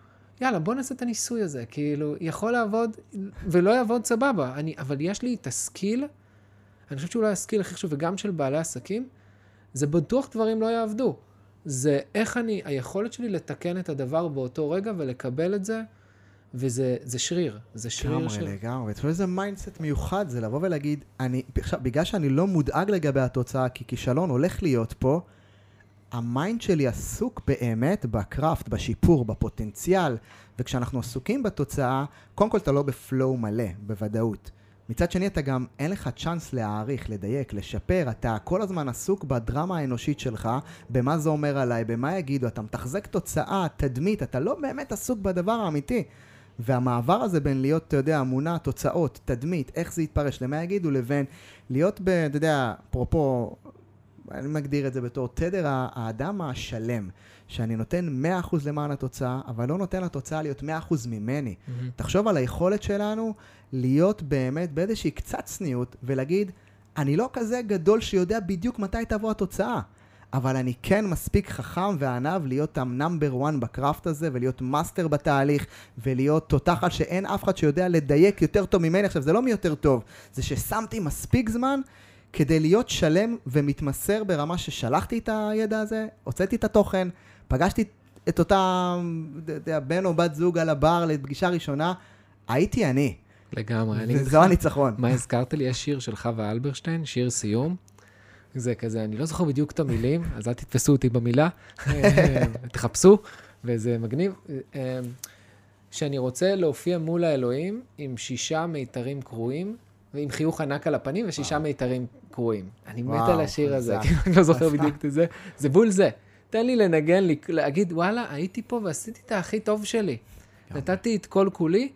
יאללה, בוא נעשה את הניסוי הזה. כאילו, יכול לעבוד ולא יעבוד סבבה. אני, אבל יש לי את ה skill, אני חושבת שאולי ה skill הכי חשוב, וגם של בעלי עסקים, זה בטוח דברים לא יעבדו. זה איך אני, היכולת שלי לתקן את הדבר באותו רגע ולקבל את זה, וזה זה שריר. זה שריר לגמרי, של... לגמרי. אתה חושב שזה mindset מיוחד, זה לבוא ולהגיד, אני, עכשיו, בגלל שאני לא מודאג לגבי התוצאה, כי כישלון הולך להיות פה, ה mind שלי עסוק באמת ב craft, בשיפור, בפוטנציאל, וכשאנחנו עסוקים בתוצאה, קודם כל אתה לא בפלואו מלא, בוודאות. מצד שני, אתה גם, אין לך צ'אנס להעריך, לדייק, לשפר, אתה כל הזמן עסוק בדרמה האנושית שלך, במה זה אומר עליי, במה יגידו, אתה מתחזק תוצאה, תדמית, אתה לא באמת עסוק בדבר האמיתי. והמעבר הזה בין להיות, אתה יודע, אמונה, תוצאות, תדמית, איך זה יתפרש, למה יגידו, לבין להיות, ב, אתה יודע, אפרופו, אני מגדיר את זה בתור תדר האדם השלם, שאני נותן 100% למען התוצאה, אבל לא נותן לתוצאה להיות 100% ממני. מהמם. תחשוב על היכולת שלנו להיות באמת באיזושהי קצת צניעות ולהגיד, אני לא כזה גדול שיודע בדיוק מתי תבוא התוצאה. אבל אני כן מספיק חכם ועניו להיות ה number 1 ב craft הזה, ולהיות מאסטר בתהליך, ולהיות תותח שאין אף אחד שיודע לדייק יותר טוב ממני. עכשיו, זה לא מי יותר טוב, זה ששמתי מספיק זמן כדי להיות שלם ומתמסר ברמה ששלחתי את הידע הזה, הוצאתי את התוכן, פגשתי את אותה בן או בת זוג על הבר לפגישה ראשונה, הייתי אני. לגמרי. וזו הניצחון. מה הזכרת לי? יש שיר של חווה אלברשטיין, שיר סיום. זה כזה, אני לא זוכר בדיוק את המילים, אז אל תתפסו אותי במילה, תחפשו, וזה מגניב. שאני רוצה להופיע מול האלוהים עם שישה מיתרים קרועים, ועם חיוך ענק על הפנים ושישה מיתרים קרועים. אני מת על השיר הזה, כי אני לא זוכר בדיוק את זה. זה בול זה. תן לי לנגן, להגיד, וואלה, הייתי פה ועשיתי את הכי טוב שלי. נתתי את כל כולי,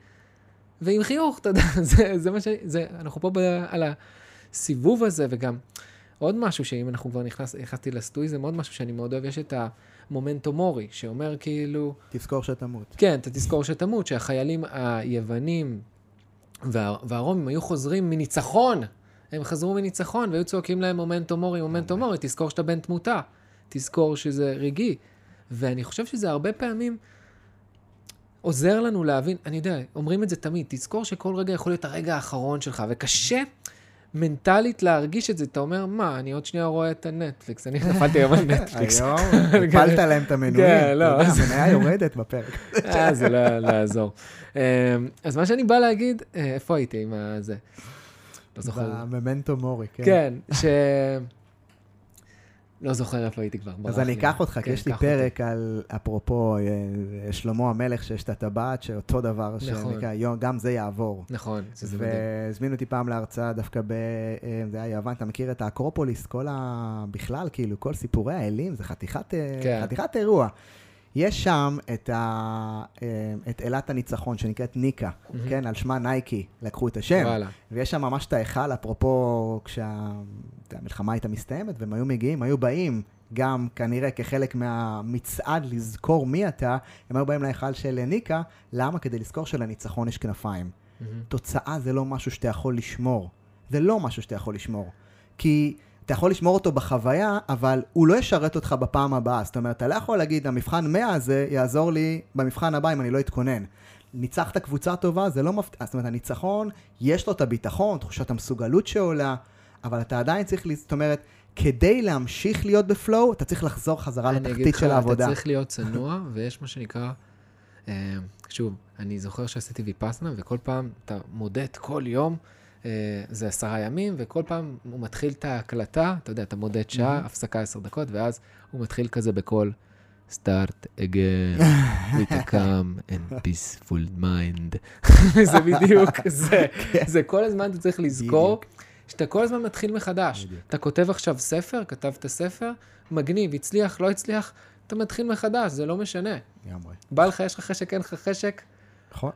ועם חיוך, אתה יודע, זה, זה מה ש... זה, אנחנו פה ב, על הסיבוב הזה, וגם עוד משהו, שאם אנחנו כבר נכנס, נכנסתי לסטוי, זה מאוד משהו שאני מאוד אוהב, יש את המומנטו מורי, שאומר כאילו... תזכור שתמות. כן, אתה תזכור שתמות, שהחיילים היוונים וה, והרומים היו חוזרים מניצחון, הם חזרו מניצחון, והיו צועקים להם מומנטו מורי, מומנטו מורי, תזכור שאתה בן תמותה, תזכור שזה רגעי. ואני חושב שזה הרבה פעמים... עוזר לנו להבין, אני יודע, אומרים את זה תמיד, תזכור שכל רגע יכול להיות הרגע האחרון שלך, וקשה מנטלית להרגיש את זה. אתה אומר, מה, אני עוד שנייה רואה את הנטפליקס, אני נפלתי היום על נטפליקס. היום הפלת להם את המנויים. כן, לא. המניה יורדת בפרק. אה, זה לא יעזור. אמ, אז מה שאני בא להגיד, אה, איפה הייתי עם הזה? לא זוכר. בממנטו מורי, כן. כן, ש... לא זוכר איפה הייתי כבר. אז אני אקח אותך, כי כן, יש לי פרק על, אפרופו אה, שלמה המלך, שיש את הטבעת, שאותו דבר, נכון. שנקרא, גם זה יעבור. נכון, זה מדהים. והזמינו אותי פעם להרצאה דווקא ב... אה, זה היה יוון, אתה מכיר את האקרופוליס, כל ה... בכלל, כאילו, כל סיפורי האלים, זה חתיכת, אה, כן. חתיכת אירוע. יש שם את, ה, את אלת הניצחון, שנקראת ניקה, mm-hmm. כן? על שמה נייקי, לקחו את השם. וואלה. ויש שם ממש את ההיכל, אפרופו, כשהמלחמה הייתה מסתיימת, והם היו מגיעים, היו באים, גם כנראה כחלק מהמצעד לזכור מי אתה, הם היו באים להיכל של ניקה, למה? כדי לזכור שלניצחון יש כנפיים. Mm-hmm. תוצאה זה לא משהו שאתה יכול לשמור. זה לא משהו שאתה יכול לשמור. כי... אתה יכול לשמור אותו בחוויה, אבל הוא לא ישרת אותך בפעם הבאה. זאת אומרת, אתה לא יכול להגיד, המבחן 100 הזה יעזור לי במבחן הבא אם אני לא אתכונן. ניצחת קבוצה טובה, זה לא מפתיע. זאת אומרת, הניצחון, יש לו את הביטחון, תחושת המסוגלות שעולה, אבל אתה עדיין צריך, זאת אומרת, כדי להמשיך להיות בפלואו, אתה צריך לחזור חזרה לתחתית של העבודה. אתה צריך להיות צנוע, ויש מה שנקרא, אה, שוב, אני זוכר שעשיתי ויפסנה, וכל פעם אתה מודד כל יום. אה, זה עשרה ימים, וכל פעם הוא מתחיל את ההקלטה, אתה יודע, אתה מודד שעה, mm-hmm. הפסקה עשר דקות, ואז הוא מתחיל כזה בקול, start again, with a calm and peaceful mind. זה בדיוק, זה, כן. זה כל הזמן אתה צריך לזכור. שאתה כל הזמן מתחיל מחדש. אתה כותב עכשיו ספר, כתבת ספר, מגניב, הצליח, לא הצליח, אתה מתחיל מחדש, זה לא משנה. בא לך, יש לך חשק, אין לך חשק. נכון.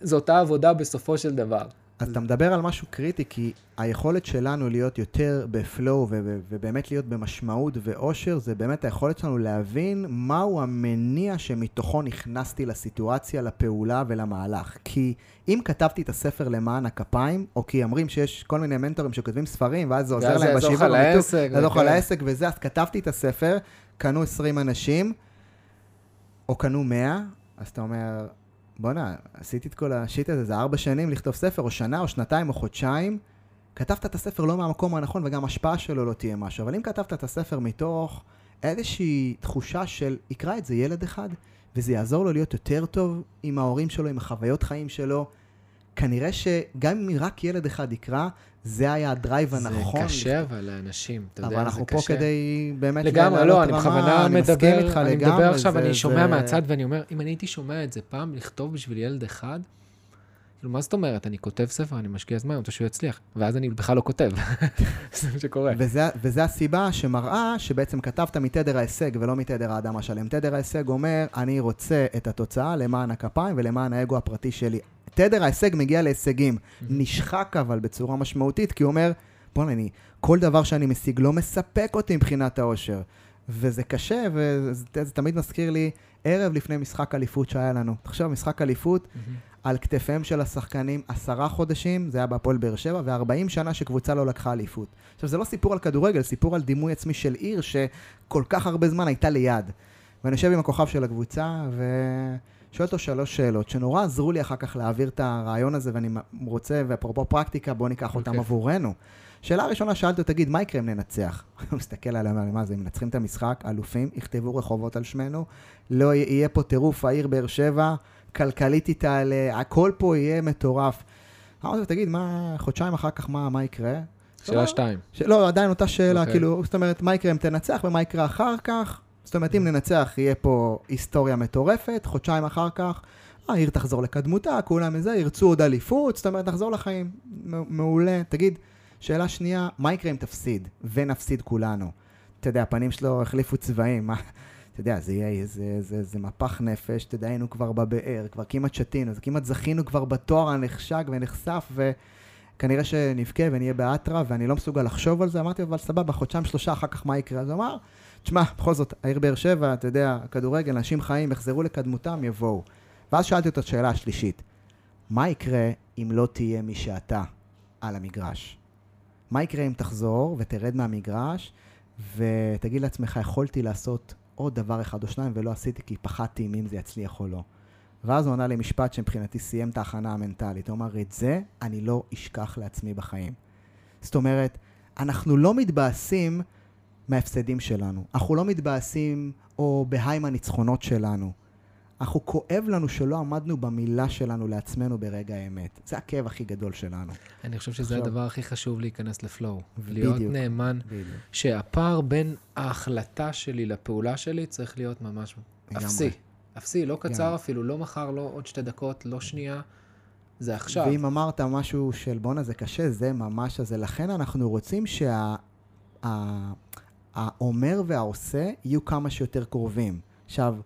זו אותה עבודה בסופו של דבר. אז אתה מדבר על משהו קריטי, כי היכולת שלנו להיות יותר בפלואו ובאמת להיות במשמעות ואושר, זה באמת היכולת שלנו להבין מהו המניע שמתוכו נכנסתי לסיטואציה, לפעולה ולמהלך. כי אם כתבתי את הספר למען הכפיים, או כי אומרים שיש כל מיני מנטורים שכותבים ספרים, ואז זה עוזר להם בשיווק, זה לעסק, זה יעזור לעסק וזה, אז כתבתי את הספר, קנו 20 אנשים, או קנו 100, אז אתה אומר, בואנה, עשיתי את כל השיט הזה, זה ארבע שנים לכתוב ספר, או שנה, או שנתיים, או חודשיים. כתבת את הספר לא מהמקום הנכון, וגם השפעה שלו לא תהיה משהו. אבל אם כתבת את הספר מתוך איזושהי תחושה של, יקרא את זה ילד אחד, וזה יעזור לו להיות יותר טוב עם ההורים שלו, עם החוויות חיים שלו, כנראה שגם אם רק ילד אחד יקרא, זה היה הדרייב הנכון. זה קשה אבל לאנשים, אתה יודע, זה קשה. אבל אנחנו פה כדי באמת לגמרי, לא, אני בכוונה מדבר, אני מדבר עכשיו, אני שומע מהצד ואני אומר, אם אני הייתי שומע את זה פעם, לכתוב בשביל ילד אחד, כאילו, מה זאת אומרת? אני כותב ספר, אני משקיע זמן, אני רוצה שהוא יצליח, ואז אני בכלל לא כותב. זה מה שקורה. וזה, וזה הסיבה שמראה שבעצם כתבת מתדר ההישג ולא מתדר האדם השלם. תדר ההישג אומר, אני רוצה את התוצאה למען הכפיים ולמען האגו הפרטי שלי. תדר ההישג מגיע להישגים. נשחק אבל בצורה משמעותית, כי הוא אומר, בוא'נה, אני, כל דבר שאני משיג לא מספק אותי מבחינת האושר. וזה קשה, וזה תמיד מזכיר לי ערב לפני משחק אליפות שהיה לנו. תחשוב, משחק אליפות על כתפיהם של השחקנים עשרה חודשים, זה היה בהפועל באר שבע, ו-40 שנה שקבוצה לא לקחה אליפות. עכשיו, זה לא סיפור על כדורגל, סיפור על דימוי עצמי של עיר שכל כך הרבה זמן הייתה ליד. ואני יושב עם הכוכב של הקבוצה, ושואל אותו שלוש שאלות, שנורא עזרו לי אחר כך להעביר את הרעיון הזה, ואני רוצה, ואפרופו פרקטיקה, בואו ניקח אותם אוקיי. עבורנו. שאלה ראשונה שאלתי אותו, תגיד, מה יקרה אם ננצח? הוא מסתכל עליהם, מה זה, אם מנצחים את המשחק, אלופים, יכתבו רחובות על שמנו, לא יהיה פה טירוף העיר באר שבע, כלכלית היא תעלה, הכל פה יהיה מטורף. אמרתי לו, תגיד, מה, חודשיים אחר כך, מה, מה יקרה? שאלה שתיים. ש... לא, עדיין אותה שאלה, okay. אוקיי. כאילו, זאת אומרת, מה יקרה אם תנצח ומה יקרה אחר כך? זאת אומרת, אם ננצח, יהיה פה היסטוריה מטורפת, חודשיים אחר כך, העיר תחזור לקדמותה, כולם מזה, ירצו עוד אליפות, זאת אומרת, נחזור לחיים. מעולה. תגיד, שאלה שנייה, מה יקרה אם תפסיד, ונפסיד כולנו? אתה יודע, הפנים שלו החליפו צבעים, מה... אתה יודע, זה יהיה, זה, זה, זה מפח נפש, אתה יודע, היינו כבר בבאר, כבר כמעט שתינו, אז כמעט זכינו כבר בתואר הנחשק ונחשף, וכנראה שנבכה ונהיה באטרה, ואני לא מסוגל לחשוב על זה, אמרתי, אבל סבבה, חודשיים שלושה אחר כך מה יקרה? אז הוא אמר, תשמע, בכל זאת, העיר באר שבע, אתה יודע, כדורגל, אנשים חיים, יחזרו לקדמותם, יבואו. ואז שאלתי אותו את השאלה השלישית, מה יקרה אם לא תהיה מי שאתה על המגרש? מה יקרה אם תחזור ותרד מהמגרש ותגיד לעצמך, יכולתי לעשות עוד דבר אחד או שניים ולא עשיתי כי פחדתי אם זה יצליח או לא. ואז הוא ענה לי משפט שמבחינתי סיים את ההכנה המנטלית. הוא אמר, את זה אני לא אשכח לעצמי בחיים. זאת אומרת, אנחנו לא מתבאסים מההפסדים שלנו. אנחנו לא מתבאסים או בהיי מהניצחונות שלנו. אנחנו כואב לנו שלא עמדנו במילה שלנו לעצמנו ברגע האמת. זה הכאב הכי גדול שלנו. אני חושב שזה עכשיו- הדבר הכי חשוב להיכנס לפלואו. להיות בדיוק. נאמן, בדיוק. שהפער בין ההחלטה שלי לפעולה שלי צריך להיות ממש. אפסי. אפסי, לא קצר לגמרי. אפילו, לא מחר, לא עוד שתי דקות, לא שנייה. זה עכשיו. ואם אמרת משהו של בואנה זה קשה, זה ממש הזה. לכן אנחנו רוצים שה... ה- האומר והעושה יהיו כמה שיותר קרובים. עכשיו,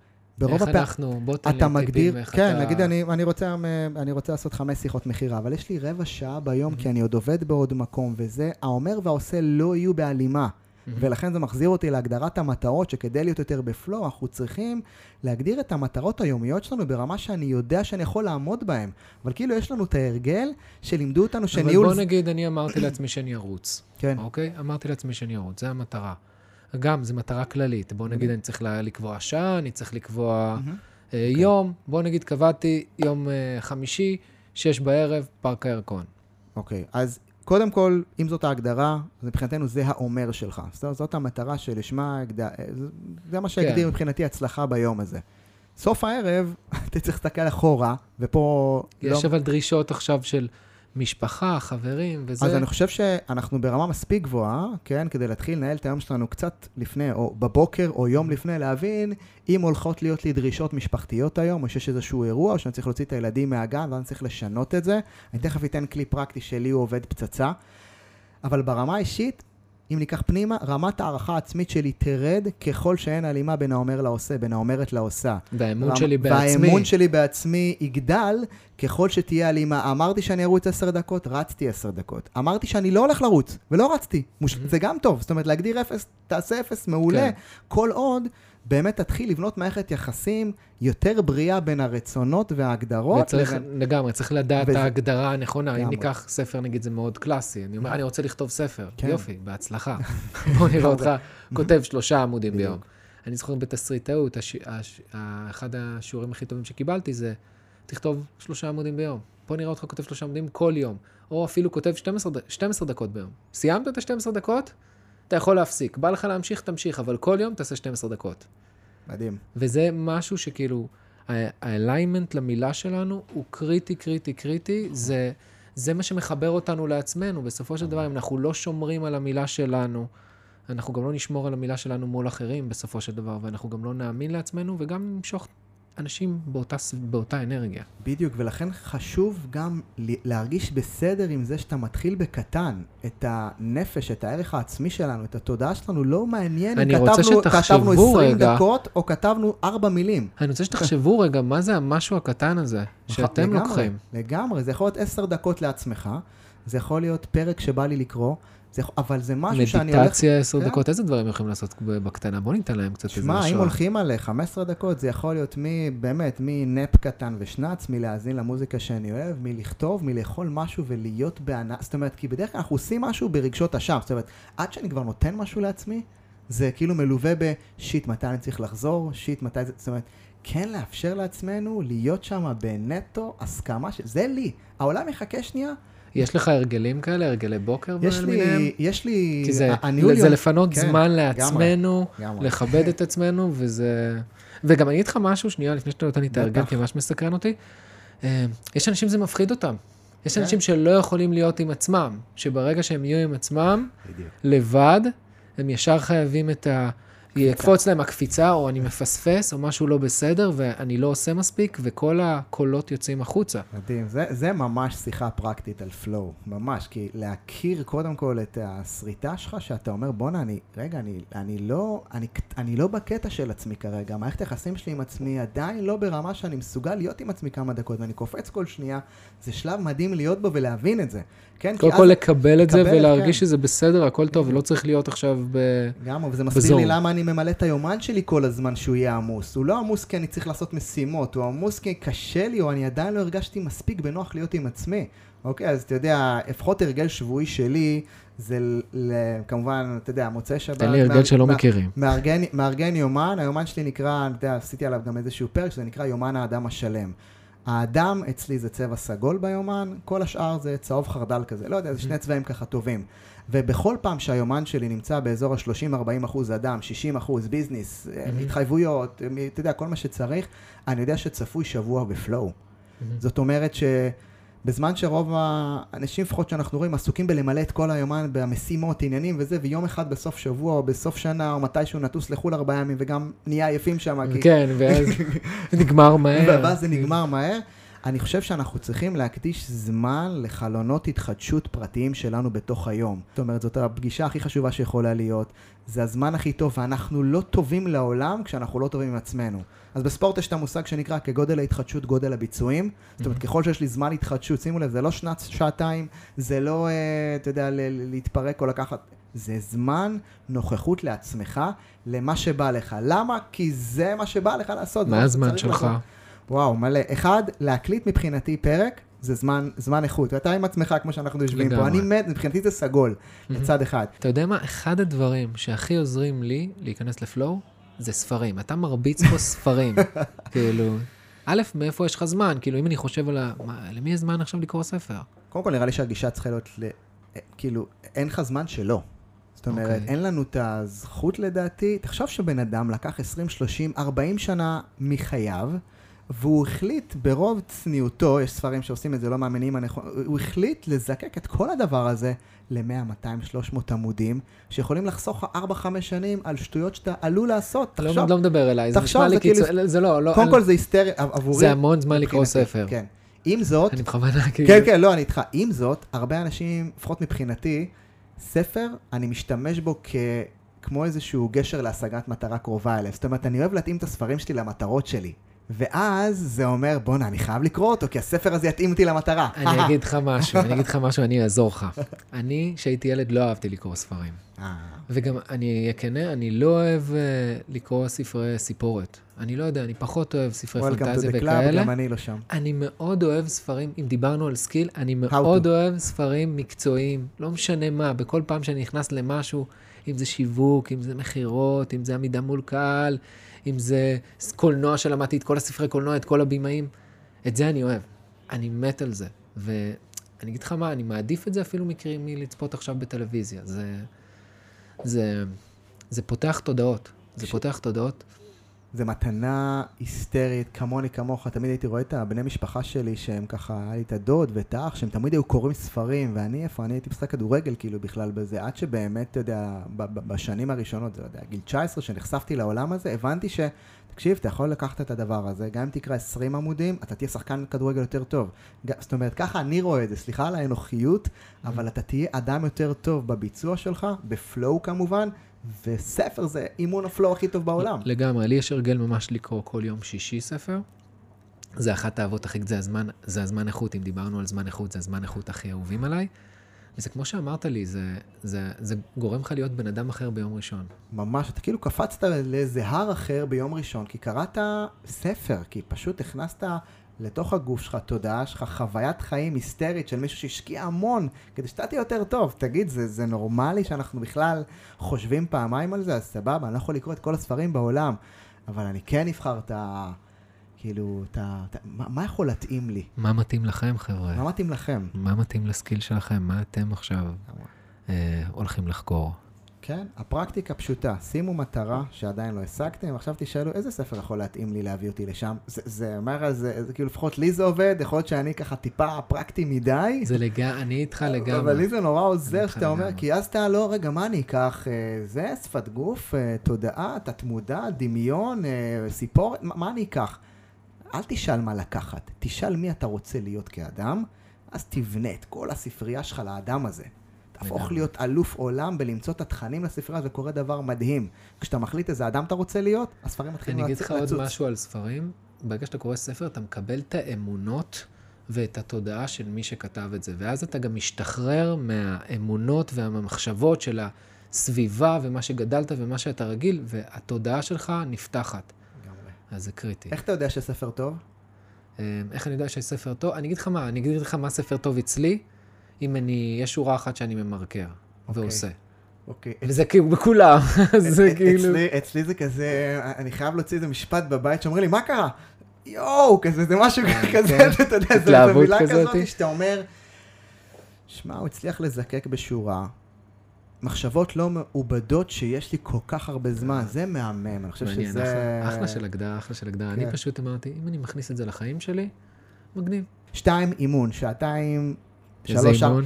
ברוב איך הפעמים... אנחנו, בוא תן לי טיפים מגדיר, איך כן, אתה... נגיד אני, אני, רוצה, אה, אני רוצה לעשות חמש שיחות מכירה, אבל יש לי רבע שעה ביום, Mm-hmm. כי אני עוד עובד בעוד מקום, וזה, האומר והעושה לא יהיו בהלימה. Mm-hmm. ולכן זה מחזיר אותי להגדרת המטרות, שכדי להיות יותר בפלואו, אנחנו צריכים להגדיר את המטרות היומיות שלנו ברמה שאני יודע שאני יכול לעמוד בהן. אבל כאילו יש לנו את ההרגל שלימדו אותנו אבל שניהול... בוא נגיד, אני אמרתי לעצמי שאני ארוץ. כן, אוקיי? אמרתי לעצמי שאני ארוץ, זו המטרה. גם, זו מטרה כללית. בוא נגיד, אני צריך לקבוע שעה, אני צריך לקבוע. אה, יום. בוא נגיד, קבעתי יום אה, חמישי, שש בערב, פארק הירקון. אוקיי, אז קודם כל, אם זאת ההגדרה, מבחינתנו זה האומר שלך. זאת, זאת המטרה שלשמה. זה- זה מה שהגדיר כן. מבחינתי הצלחה ביום הזה. סוף הערב, אתה צריך להסתכל אחורה, ופה... יש לא... אבל דרישות עכשיו של משפחה, חברים וזה. אז אני חושב שאנחנו ברמה מספיק גבוהה, כן, כדי להתחיל לנהל את היום שלנו קצת לפני, או בבוקר, או יום לפני, להבין אם הולכות להיות לי דרישות משפחתיות היום, או שיש איזשהו אירוע, או שאני צריך להוציא את הילדים מהגן, ואני צריך לשנות את זה. אני תכף אתן כלי פרקטי שלי הוא עובד פצצה. אבל ברמה האישית, אם ניקח פנימה, רמת הערכה העצמית שלי תרד ככל שאין הלימה בין האומר לעושה, בין האומרת לעושה. והאמון רמ- שלי בעצמי. והאמון שלי בעצמי יגדל ככל שתהיה הלימה. אמרתי שאני ארוץ עשר דקות, רצתי עשר דקות. אמרתי שאני לא הולך לרוץ, ולא רצתי. מוש... זה גם טוב, זאת אומרת, להגדיר אפס, תעשה אפס, מעולה. כן. כל עוד באמת תתחיל לבנות מערכת יחסים יותר בריאה בין הרצונות וההגדרות. וצריך, לבין- לגמרי, צריך לדעת את וזה- ההגדרה הנכונה. אם לגמרי. ניקח ספר, נגיד, זה מאוד קלאסי. אני אומר, אני רוצה לכתוב ספר. כן. יופי, בהצלחה. בוא נראה אותך כותב שלושה עמודים. ביום. אני זוכר בתסריטאות, הש... הש... ה- אחד השיעורים הכי טובים שקיבלתי זה, תכתוב שלושה עמודים ביום. בוא נראה אותך כותב שלושה עמודים כל יום. או אפילו כותב 12, ד- 12 דקות ביום. סיימת את ה-12 דקות? אתה יכול להפסיק. בא לך להמשיך, תמשיך, אבל כל יום תעשה 12 דקות. מדהים. וזה משהו שכאילו, האליימנט למילה שלנו הוא קריטי, קריטי, קריטי. זה, זה מה שמחבר אותנו לעצמנו. בסופו של דבר, אם אנחנו לא שומרים על המילה שלנו, אנחנו גם לא נשמור על המילה שלנו מול אחרים בסופו של דבר, ואנחנו גם לא נאמין לעצמנו, וגם נמשוך אנשים באותה, באותה אנרגיה. בדיוק, ולכן חשוב גם להרגיש בסדר עם זה שאתה מתחיל בקטן. את הנפש, את הערך העצמי שלנו, את התודעה שלנו, לא מעניין אם כתבנו, כתבנו 20 רגע. דקות או כתבנו 4 מילים. אני רוצה שתחשבו רגע, מה זה המשהו הקטן הזה שאתם לגמרי, לוקחים? לגמרי, זה יכול להיות 10 דקות לעצמך, זה יכול להיות פרק שבא לי לקרוא, זה, אבל זה משהו שאני הולך... מדיטציה עשר כן. דקות, איזה דברים יכולים לעשות בקטנה? בוא ניתן להם קצת איזה שמע, אם. הולכים על 15 דקות, זה יכול להיות מי, באמת, מנפ קטן ושנץ, מלהאזין למוזיקה שאני אוהב, מלכתוב, מלאכול משהו ולהיות בענה, זאת אומרת, כי בדרך כלל אנחנו עושים משהו ברגשות אשם, זאת אומרת, עד שאני כבר נותן משהו לעצמי, זה כאילו מלווה בשיט, מתי אני צריך לחזור, שיט, מתי זה, זאת אומרת, כן לאפשר לעצמנו להיות שם בנטו הסכמה, ש... זה לי. העולם יחכה שנייה, יש לך הרגלים כאלה, הרגלי בוקר יש למיניהם? לי, יש לי, כי זה, הניהול זה לפנות כן, זמן לעצמנו, לגמרי. לכבד את עצמנו, וזה... וגם אני אגיד לך משהו, שנייה, לפני שאתה נותן לי את ההרגל. כי ממש מסקרן אותי. אה, יש אנשים זה מפחיד אותם. יש כן. אנשים שלא יכולים להיות עם עצמם, שברגע שהם יהיו עם עצמם, בדיוק. לבד, הם ישר חייבים את ה... יקפוץ להם הקפיצה, או אני מפספס, או משהו לא בסדר, ואני לא עושה מספיק, וכל הקולות יוצאים החוצה. מדהים, זה, זה ממש שיחה פרקטית על פלואו, ממש, כי להכיר קודם כל את השריטה שלך, שאתה אומר, בואנה, אני, רגע, אני, אני, לא, אני, אני לא בקטע של עצמי כרגע, מערכת היחסים שלי עם עצמי עדיין לא ברמה שאני מסוגל להיות עם עצמי כמה דקות, ואני קופץ כל שנייה, זה שלב מדהים להיות בו ולהבין את זה, כן? קודם כל אז- לקבל את זה לקבל, ולהרגיש כן. שזה בסדר, הכל טוב, ולא צריך להיות עכשיו ב... גם, וזה מסביר בזון. לי למה אני ממלא את היומן שלי כל הזמן שהוא יהיה עמוס. הוא לא עמוס כי אני צריך לעשות משימות, הוא עמוס כי קשה לי, או אני עדיין לא הרגשתי מספיק בנוח להיות עם עצמי. אוקיי, אז אתה יודע, לפחות הרגל שבועי שלי, זה ל- ל- כמובן, אתה יודע, מוצאי שבת. תן לי הרגל מה- שלא מה- מכירים. מארגן, מארגן יומן, היומן שלי נקרא, אתה יודע, עשיתי עליו גם איזשהו פרק, שזה נקרא יומן האדם השלם. האדם אצלי זה צבע סגול ביומן, כל השאר זה צהוב חרדל כזה, לא יודע, זה שני צבעים ככה טובים. ובכל פעם שהיומן שלי נמצא באזור ה-30-40 אחוז אדם, 60 אחוז ביזנס, אה, התחייבויות, אה, אתה יודע, כל מה שצריך, אני יודע שצפוי שבוע בפלואו. זאת אומרת שבזמן שרוב האנשים, לפחות שאנחנו רואים, עסוקים בלמלא את כל היומן במשימות, עניינים וזה, ויום אחד בסוף שבוע או בסוף שנה או מתישהו נטוס לחו"ל ארבעה ימים וגם נהיה עייפים שם, כי כן, ואז נגמר מהר. ואז זה נגמר מהר. אני חושב שאנחנו צריכים להקדיש זמן לחלונות התחדשות פרטיים שלנו בתוך היום. זאת אומרת, זאת הפגישה הכי חשובה שיכולה להיות, זה הזמן הכי טוב, ואנחנו לא טובים לעולם כשאנחנו לא טובים עם עצמנו. אז בספורט יש את המושג שנקרא כגודל ההתחדשות, גודל הביצועים. זאת אומרת, ככל שיש לי זמן התחדשות, שימו לב, זה לא שנת, שעתיים, זה לא, אה, אתה יודע, להתפרק או לקחת... זה זמן נוכחות לעצמך, למה שבא לך. למה? כי זה מה שבא לך לעשות. מה הזמן שלך? לעשות. וואו, מלא. אחד, להקליט מבחינתי פרק, זה זמן, זמן איכות. ואתה עם עצמך, כמו שאנחנו יושבים פה. לגמרי. אני מת, מבחינתי זה סגול, מצד אחד. אתה יודע מה? אחד הדברים שהכי עוזרים לי להיכנס לפלואו, זה ספרים. אתה מרביץ פה ספרים. כאילו, א', מאיפה יש לך זמן? כאילו, אם אני חושב על ה... מה, למי יש זמן עכשיו לקרוא ספר? קודם כל, נראה לי שהגישה צריכה להיות, ל... כאילו, אין לך זמן שלא. זאת אומרת, אוקיי. אין לנו את הזכות לדעתי. תחשוב שבן אדם לקח 20, 30, 40 שנה מחייו, והוא החליט ברוב צניעותו, יש ספרים שעושים את זה, לא מאמינים הנכון, הוא החליט לזקק את כל הדבר הזה ל-100, 200, 300 עמודים, שיכולים לחסוך לך 4-5 שנים על שטויות שאתה עלול לעשות. לא, תחשוב, לא מדבר אליי, זה נשמע לי כאילו- זה לא, לא, קודם אל- כל זה היסטרי עבורי. זה המון זמן לקרוא מבחינתי, ספר. כן. עם זאת, אני בכוונה כאילו... כן, כן, לא, אני איתך. עם זאת, הרבה אנשים, לפחות מבחינתי, ספר, אני משתמש בו כ... כמו איזשהו גשר להשגת מטרה קרובה אליי. זאת אומרת, אני אוהב להתאים את הספרים שלי למטרות שלי. ואז זה אומר, בואנה, אני חייב לקרוא אותו, כי הספר הזה יתאים אותי למטרה. אני אגיד לך משהו, אני אגיד לך משהו, אני אעזור לך. אני, כשהייתי ילד, לא אהבתי לקרוא ספרים. אה, וגם, אני אהיה כנה, אני לא אוהב אה, לקרוא ספרי סיפורת. אני לא יודע, אני פחות אוהב ספרי פנטזיה כל, וכאלה. גם אני לא שם. אני מאוד אוהב ספרים, אם דיברנו על skill, אני מאוד. אוהב ספרים מקצועיים, לא משנה מה, בכל פעם שאני נכנס למשהו, אם זה שיווק, אם זה מכירות, אם זה עמידה מול קהל, אם זה קולנוע שלמדתי את כל הספרי קולנוע, את כל הבימאים, את זה אני אוהב. אני מת על זה. ואני אגיד לך מה, אני מעדיף את זה אפילו מקרי- מלצפות עכשיו בטלוויזיה. זה, זה, זה פותח תודעות. זה פותח תודעות. זה מתנה היסטרית, כמוני, כמוך. תמיד הייתי רואה את הבני משפחה שלי, שהם ככה, היה לי את הדוד ואת האח, שהם תמיד היו קוראים ספרים, ואני, איפה? אני הייתי משחק כדורגל, כאילו, בכלל בזה, עד שבאמת, אתה יודע, בשנים הראשונות, זה, לא יודע, גיל 19, שנחשפתי לעולם הזה, הבנתי ש... תקשיב, אתה יכול לקחת את הדבר הזה, גם אם תקרא 20 עמודים, אתה תהיה שחקן כדורגל יותר טוב. זאת אומרת, ככה אני רואה את זה, סליחה על האנוכיות, אבל אתה תהיה אדם יותר טוב בביצוע שלך, בפלואו כמובן, וספר זה אימון הפלואו הכי טוב בעולם. לגמרי, לי יש הרגל ממש לקרוא כל יום שישי ספר. זה אחת האהבות הכי, זה הזמן, זה הזמן איכות, אם דיברנו על זמן איכות, זה הזמן איכות הכי אהובים עליי. וזה כמו שאמרת לי, זה, זה, זה גורם לך להיות בן אדם אחר ביום ראשון. ממש, אתה כאילו קפצת לאיזה הר אחר ביום ראשון, כי קראת ספר, כי פשוט הכנסת לתוך הגוף שלך, תודעה שלך, חוויית חיים היסטרית של מישהו שהשקיע המון כדי שאתה תהיה יותר טוב. תגיד, זה, זה נורמלי שאנחנו בכלל חושבים פעמיים על זה? אז סבבה, אני לא יכול לקרוא את כל הספרים בעולם, אבל אני כן אבחר את ה... כאילו, אתה, אתה, מה, מה יכול להתאים לי? מה מתאים לכם, חבר'ה? מה מתאים לכם? מה מתאים לסקיל שלכם? מה אתם עכשיו אה, הולכים לחקור? כן, הפרקטיקה פשוטה. שימו מטרה שעדיין לא השגתם, ועכשיו תשאלו איזה ספר יכול להתאים לי להביא אותי לשם. זה, זה אומר, זה, זה כאילו לפחות לי זה עובד, יכול להיות שאני ככה טיפה פרקטי מדי. זה לגמרי, אני איתך לגמרי. אבל לי זה נורא עוזר שאתה אומר, כי אז אתה לא, רגע, מה אני אקח? אה, זה, שפת גוף, אה, תודעה, תת-מודע, דמיון, אה, סיפורת, מה, מה אני אקח? אל תשאל מה לקחת, תשאל מי אתה רוצה להיות כאדם, אז תבנה את כל הספרייה שלך לאדם הזה. תהפוך להיות אלוף עולם בלמצוא את התכנים לספרייה, וקורה דבר מדהים. כשאתה מחליט איזה אדם אתה רוצה להיות, הספרים מתחילים לצוץ. אני אגיד לך עוד משהו על ספרים. ברגע שאתה קורא ספר, אתה מקבל את האמונות ואת התודעה של מי שכתב את זה. ואז אתה גם משתחרר מהאמונות והמחשבות של הסביבה ומה שגדלת ומה שאתה רגיל, והתודעה שלך נפתחת. אז זה קריטי. איך אתה יודע שספר טוב? אמ, איך אני יודע שספר טוב? אני אגיד לך מה, אני אגיד לך מה ספר טוב אצלי, אם אני, יש שורה אחת שאני ממרקר אוקיי. ועושה. אוקיי. וזה כאילו בכולם, זה כאילו... אצלי, אצלי זה כזה, אני חייב להוציא איזה משפט בבית שאומרים לי, מה קרה? יואו, כזה, זה משהו אה, כזה, כן. אתה יודע, זו מילה כזאת שאתה אומר, שמע, הוא הצליח לזקק בשורה, מחשבות לא מעובדות שיש לי כל כך הרבה זמן, זה מהמם, אני חושב שזה... אחלה, של הגדרה, אחלה של הגדרה. כן. אני פשוט אמרתי, אם אני מכניס את זה לחיים שלי, מגניב. שתיים, אימון, שעתיים, שלוש... אימון?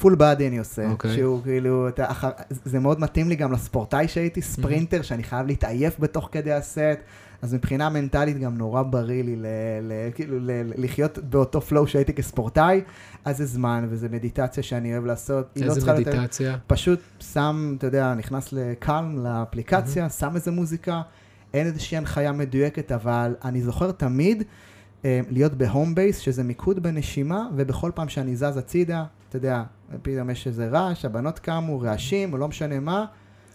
פול uh, באדי אני עושה, okay. אוקיי. שהוא כאילו, אתה, אח... זה מאוד מתאים לי גם לספורטאי שהייתי, ספרינטר, mm-hmm. שאני חייב להתעייף בתוך כדי הסט, אז מבחינה מנטלית גם נורא בריא לי ל, ל, כאילו ל, לחיות באותו פלואו שהייתי כספורטאי, אז זה זמן וזה מדיטציה שאני אוהב לעשות. לא איזה לא מדיטציה? לתת, פשוט שם, אתה יודע, נכנס לקלם, לאפליקציה, mm-hmm. שם איזה מוזיקה, אין איזושהי הנחיה מדויקת, אבל אני זוכר תמיד אה, להיות בהום בייס, שזה מיקוד בנשימה, ובכל פעם שאני זז הצידה, אתה יודע, פתאום יש איזה רעש, הבנות קמו, רעשים, או לא משנה מה.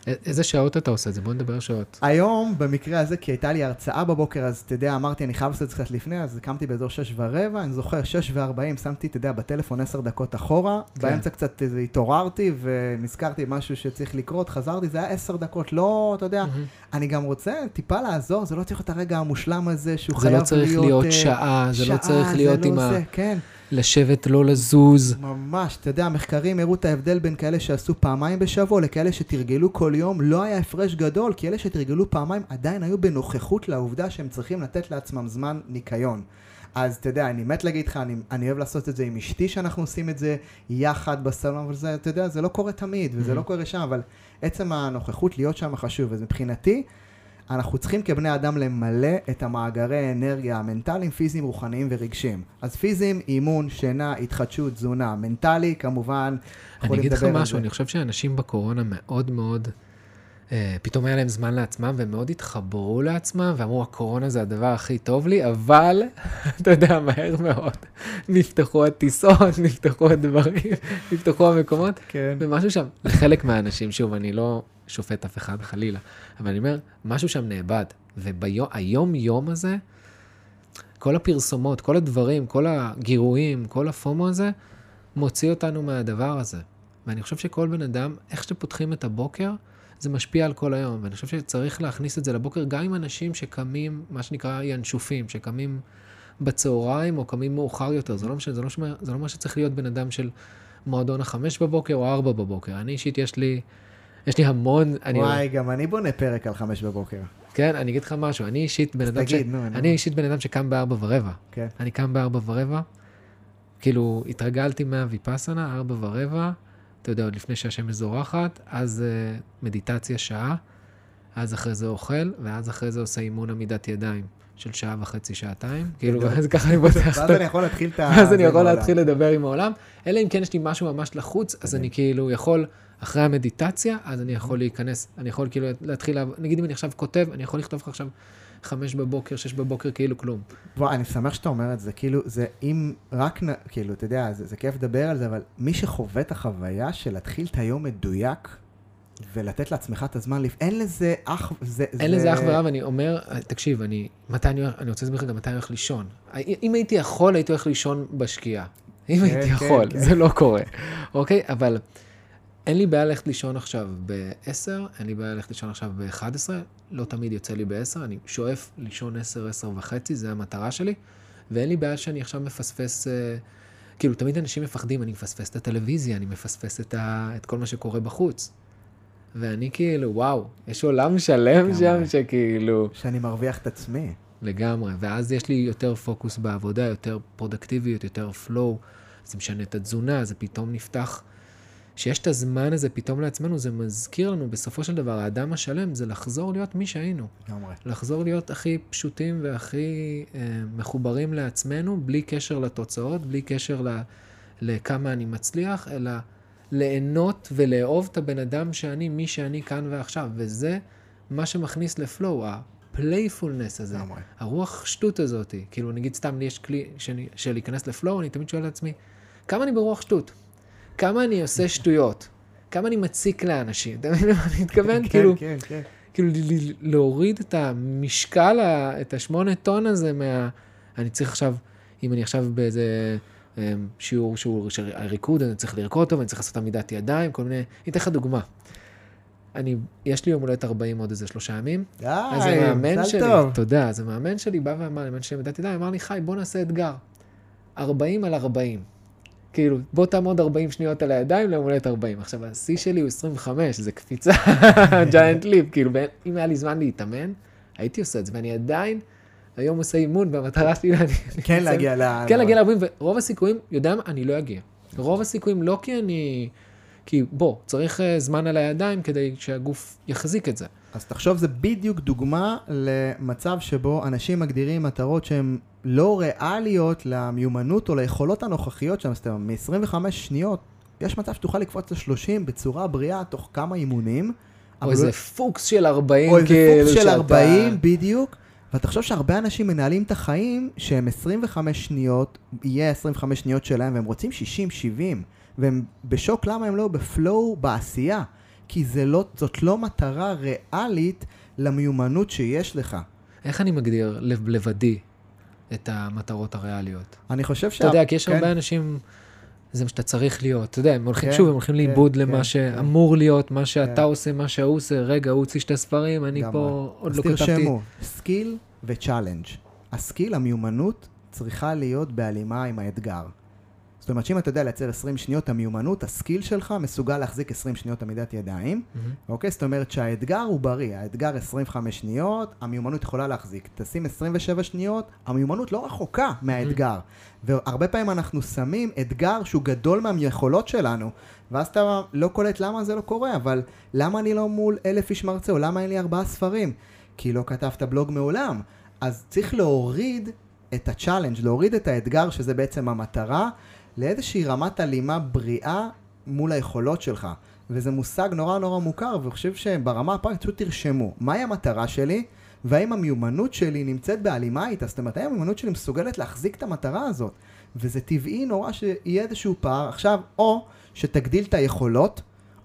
איזה שעות אתה עושה את זה? בוא נדבר שעות. היום, במקרה הזה, כי הייתה לי הרצאה בבוקר, אז אתה יודע, אמרתי, אני חייב לעשות את זה קצת לפני, אז קמתי באזור שש ורבע, אני זוכר, שש וארבעים, שמתי, אתה יודע, בטלפון עשר דקות אחורה, כן. באמצע קצת התעוררתי, ונזכרתי משהו שצריך לקרות, חזרתי, זה היה עשר דקות, לא, אתה יודע, mm-hmm. אני גם רוצה טיפה לעזור, זה לא צריך להיות הרגע המושלם הזה, שהוא חייב להיות... זה לא צריך להיות, להיות שעה, זה לא צריך להיות עם לא ה... כן. לשבת, לא לזוז. ממש, אתה יודע, המחקרים הראו את ההבדל בין כאלה שעשו פעמיים בשבוע לכאלה שתרגלו כל יום, לא היה הפרש גדול, כי אלה שתרגלו פעמיים עדיין היו בנוכחות לעובדה שהם צריכים לתת לעצמם זמן ניקיון. אז אתה יודע, אני מת להגיד לך, אני, אני אוהב לעשות את זה עם אשתי, שאנחנו עושים את זה יחד בסלון, אבל זה, אתה יודע, זה לא קורה תמיד, וזה mm-hmm. לא קורה שם, אבל עצם הנוכחות להיות שם חשוב, אז מבחינתי, אנחנו צריכים כבני אדם למלא את המאגרי האנרגיה המנטליים, פיזיים, רוחניים ורגשיים. אז פיזיים, אימון, שינה, התחדשות, תזונה. מנטלי, כמובן, אני אגיד לך משהו, אני חושב שאנשים בקורונה מאוד מאוד, פתאום היה להם זמן לעצמם, והם מאוד התחברו לעצמם, ואמרו, הקורונה זה הדבר הכי טוב לי, אבל, אתה יודע, מהר מאוד, נפתחו הטיסות, נפתחו הדברים, נפתחו המקומות, כן. ומשהו שם, לחלק מהאנשים, שוב, אני לא... שופט אף אחד חלילה, אבל אני אומר, משהו שם נאבד. והיום-יום הזה, כל הפרסומות, כל הדברים, כל הגירויים, כל הפומו הזה, מוציא אותנו מהדבר הזה. ואני חושב שכל בן אדם, איך שפותחים את הבוקר, זה משפיע על כל היום. ואני חושב שצריך להכניס את זה לבוקר גם עם אנשים שקמים, מה שנקרא ינשופים, שקמים בצהריים או קמים מאוחר יותר. זה לא משנה, זה לא, זה לא מה שצריך להיות בן אדם של מועדון החמש בבוקר או ארבע בבוקר. אני אישית, יש לי... יש לי המון... וואי, גם אני בונה פרק על חמש בבוקר. כן, אני אגיד לך משהו, אני אישית בן אדם ש... אני אישית בן אדם שקם בארבע ורבע. כן. אני קם בארבע ורבע, כאילו, התרגלתי מהוויפאסנה, ארבע ורבע, אתה יודע, עוד לפני שהשמש זורחת, אז uh, מדיטציה שעה, אז אחרי זה אוכל, ואז אחרי זה עושה אימון עמידת ידיים. של שעה וחצי, שעתיים, כאילו, ואז ככה אני פותח. ואז אני יכול להתחיל את ה... ואז אני יכול להתחיל לדבר עם העולם, אלא אם כן יש לי משהו ממש לחוץ, אז אני כאילו יכול אחרי המדיטציה, אז אני יכול להיכנס, אני יכול כאילו להתחיל, נגיד אם אני עכשיו כותב, אני יכול לכתוב לך עכשיו חמש בבוקר, שש בבוקר, כאילו כלום. בוא, אני שמח שאתה אומר את זה, כאילו, זה אם רק, נ- כאילו, אתה יודע, זה, זה כיף לדבר על זה, אבל מי שחווה את החוויה של להתחיל את היום מדויק, ולתת לעצמך את הזמן. אין לזה אח, זה... אין זה... לזה אח ורע, ואני אומר, תקשיב, אני, מתי אני, אני רוצה להסביר לך גם מתי אני הולך לישון. אם הייתי יכול, הייתי הולך לישון בשקיעה. אם כן, הייתי כן, יכול, כן. זה לא קורה, אוקיי? אבל אין לי בעיה ללכת לישון עכשיו ב-10, אין לי בעיה ללכת לישון עכשיו ב-11, לא תמיד יוצא לי ב-10, אני שואף לישון 10, 10 וחצי, זה המטרה שלי, ואין לי בעיה שאני עכשיו מפספס, אה, כאילו, תמיד אנשים מפחדים, אני מפספס את הטלוויזיה, אני מפספס את, ה, את כל מה שקורה בחוץ. ואני כאילו, וואו, יש עולם שלם שם לגמרי. שכאילו... שאני מרוויח את עצמי. לגמרי, ואז יש לי יותר פוקוס בעבודה, יותר פרודקטיביות, יותר פלואו, זה משנה את התזונה, זה פתאום נפתח. שיש את הזמן הזה פתאום לעצמנו, זה מזכיר לנו, בסופו של דבר, האדם השלם זה לחזור להיות מי שהיינו. לגמרי. לחזור להיות הכי פשוטים והכי אה, מחוברים לעצמנו, בלי קשר לתוצאות, בלי קשר ל, לכמה אני מצליח, אלא ליהנות ולאהוב את הבן אדם שאני, מי שאני כאן ועכשיו. וזה מה שמכניס ל flow, ה playfulness הזה. לגמרי. הרוח שטות הזאת, כאילו נגיד סתם לי יש כלי שאני, של להיכנס ל flow, אני תמיד שואל את עצמי, כמה אני ברוח שטות? כמה אני עושה שטויות? כמה אני מציק לאנשים? אתה מבין למה אני מתכוון? כאילו, כן, כן. כאילו להוריד את המשקל, את השמונה טון הזה מה... אני צריך עכשיו, אם אני עכשיו באיזה אמ, שיעור שהוא של ריקוד, אני צריך לרקוד טוב, אני צריך לעשות עמידת ידיים, כל מיני... אני אתן לך דוגמה. אני, יש לי יום הולדת 40 עוד איזה שלושה ימים, די, אז המאמן שלי, טוב. תודה, אז המאמן שלי בא ואמר, המאמן שלי עמידת ידיים, אמר לי, חי, בוא נעשה אתגר. 40 על 40. כאילו, בוא תעמוד 40 שניות על הידיים ליום הולדת 40. עכשיו, השיא שלי הוא 25, זה קפיצה, ג'יינט ליפ, כאילו, אם היה לי זמן להתאמן, הייתי עושה את זה, ואני עדיין היום עושה אימון, והמטרה שלי. כן להגיע ל... כן להגיע ל-40, ורוב הסיכויים, יודע מה, אני לא אגיע. רוב הסיכויים לא כי אני... כי בוא, צריך אה, זמן על הידיים כדי שהגוף יחזיק את זה. אז תחשוב, זה בדיוק דוגמה למצב שבו אנשים מגדירים מטרות שהן לא ריאליות למיומנות או ליכולות הנוכחיות שלהם. זאת אומרת, מ-25 שניות, יש מצב שתוכל לקפוץ ל-30 בצורה בריאה תוך כמה אימונים. או איזה לא- פוקס של 40, או איזה כאילו, פוקס של שאתה- 40, בדיוק. ותחשוב שהרבה אנשים מנהלים את החיים שהם 25 שניות, יהיה 25 שניות שלהם, והם רוצים 60-70, והם בשוק למה הם לא בפלואו בעשייה. כי זה לא, זאת לא מטרה ריאלית למיומנות שיש לך. איך אני מגדיר לב- לבדי את המטרות הריאליות? אני חושב אתה יודע, כי יש כן, הרבה אנשים, זה מה שאתה צריך להיות. אתה יודע, הם הולכים, כן, שוב, הם הולכים כן, לאיבוד כן, למה כן. שאמור להיות, מה שאתה כן. עושה, מה שההוא עושה. רגע, הוא הוציא שתי ספרים, אני. פה עוד אז לא כתבתי. תרשמו, skill ו challenge. ה skill, המיומנות, צריכה להיות בהלימה עם האתגר. זאת אומרת שאם אתה יודע לייצר 20 שניות המיומנות, ה skill שלך מסוגל להחזיק 20 שניות עמידת ידיים. מהמם. אוקיי? זאת אומרת שהאתגר הוא בריא, האתגר 25 שניות, המיומנות יכולה להחזיק. תשים 27 שניות, המיומנות לא רחוקה מהאתגר. והרבה פעמים אנחנו שמים אתגר שהוא גדול מהיכולות שלנו, ואז אתה לא קולט למה זה לא קורה, אבל למה אני לא מול אלף איש מרצה, או למה אין לי ארבעה ספרים? כי לא כתבת בלוג מעולם. אז צריך להוריד את ה challenge, להוריד את האתגר, שזה בעצם המטרה, לאיזושהי רמת הלימה בריאה מול היכולות שלך. וזה מושג נורא נורא מוכר, ואני חושב שברמה הפרקטית פשוט תרשמו, מהי המטרה שלי, והאם המיומנות שלי נמצאת בהלימה איתה, זאת אומרת, האם המיומנות שלי מסוגלת להחזיק את המטרה הזאת. וזה טבעי נורא שיהיה איזשהו פער. עכשיו, או שתגדיל את היכולות,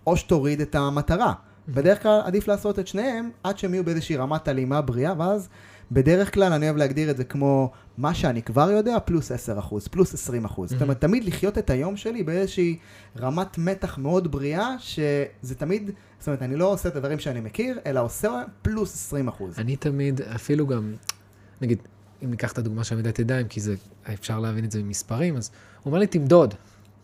או שתוריד את המטרה. בדרך כלל עדיף לעשות את שניהם, עד שהם יהיו באיזושהי רמת הלימה בריאה, ואז בדרך כלל אני אוהב להגדיר את זה כמו מה שאני כבר יודע, פלוס 10%, פלוס 20%. זאת אומרת, תמיד לחיות את היום שלי באיזושהי רמת מתח מאוד בריאה, שזה תמיד, זאת אומרת, אני לא עושה את הדברים שאני מכיר, אלא עושה פלוס 20%. אני תמיד, אפילו גם, נגיד, אם ניקח את הדוגמה של עמידת ידיים, כי זה, אפשר להבין את זה ממספרים, אז הוא אומר לי, תמדוד,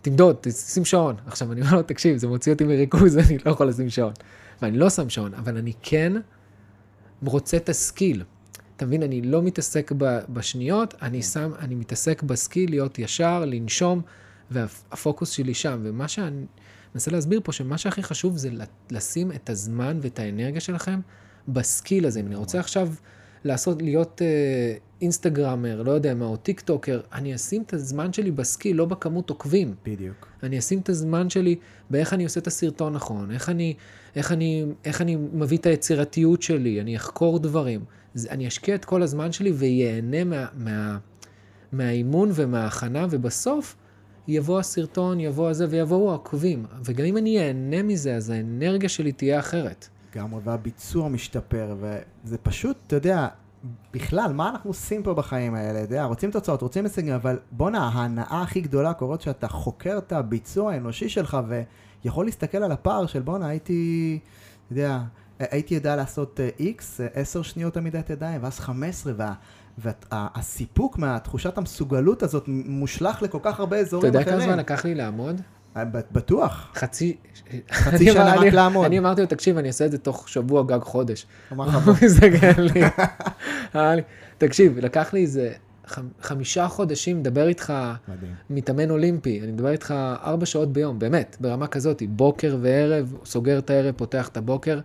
תמדוד, שים שעון. עכשיו, אני אומר לו, תקשיב, זה מוציא אותי מריכוז, אני לא יכול לשים שעון. ואני לא שם שעון, אבל אני כן רוצה את הסקיל. אתה מבין, אני לא מתעסק בשניות, אני שם, אני מתעסק בסקיל להיות ישר, לנשום, והפוקוס שלי שם. ומה שאני מנסה להסביר פה, שמה שהכי חשוב זה לשים את הזמן ואת האנרגיה שלכם ב skill הזה. אם אני רוצה עכשיו לעשות, להיות אה, אינסטגרמר, לא יודע מה, או טיק טוקר, אני אשים את הזמן שלי ב skill, לא בכמות עוקבים. בדיוק. אני אשים את הזמן שלי באיך אני עושה את הסרטון נכון, איך אני, איך אני, איך אני מביא את היצירתיות שלי, אני אחקור דברים. אני אשקיע את כל הזמן שלי ואהנה מה, מה, מהאימון ומההכנה, ובסוף יבוא הסרטון, יבוא הזה ויבואו העוקבים. וגם אם אני אהנה מזה, אז האנרגיה שלי תהיה אחרת. לגמרי, והביצוע משתפר, וזה פשוט, אתה יודע, בכלל, מה אנחנו עושים פה בחיים האלה? אתה יודע, רוצים תוצאות, רוצים הישגים, אבל בואנה, ההנאה הכי גדולה קורית שאתה חוקר את הביצוע האנושי שלך, ויכול להסתכל על הפער של בואנה, הייתי, אתה יודע, הייתי יודע לעשות X, אה, 10 אה, שניות עמידת ידיים, ואז 15, וה... והסיפוק מהתחושת המסוגלות הזאת מושלך לכל כך הרבה אזורים אחרים. אתה יודע כמה זמן לקח לי לעמוד? אה, בטוח. חצי... חצי שנה רק לעמוד. אני אמרתי לו, תקשיב, אני אעשה את זה תוך שבוע גג חודש. אמר לך בוא. מסתכל לי. תקשיב, לקח לי איזה חמישה חודשים לדבר איתך, מתאמן אולימפי, אני מדבר איתך ארבע שעות ביום, באמת, ברמה כזאת, בוקר וערב, סוגר את הערב, פותח את הבוקר,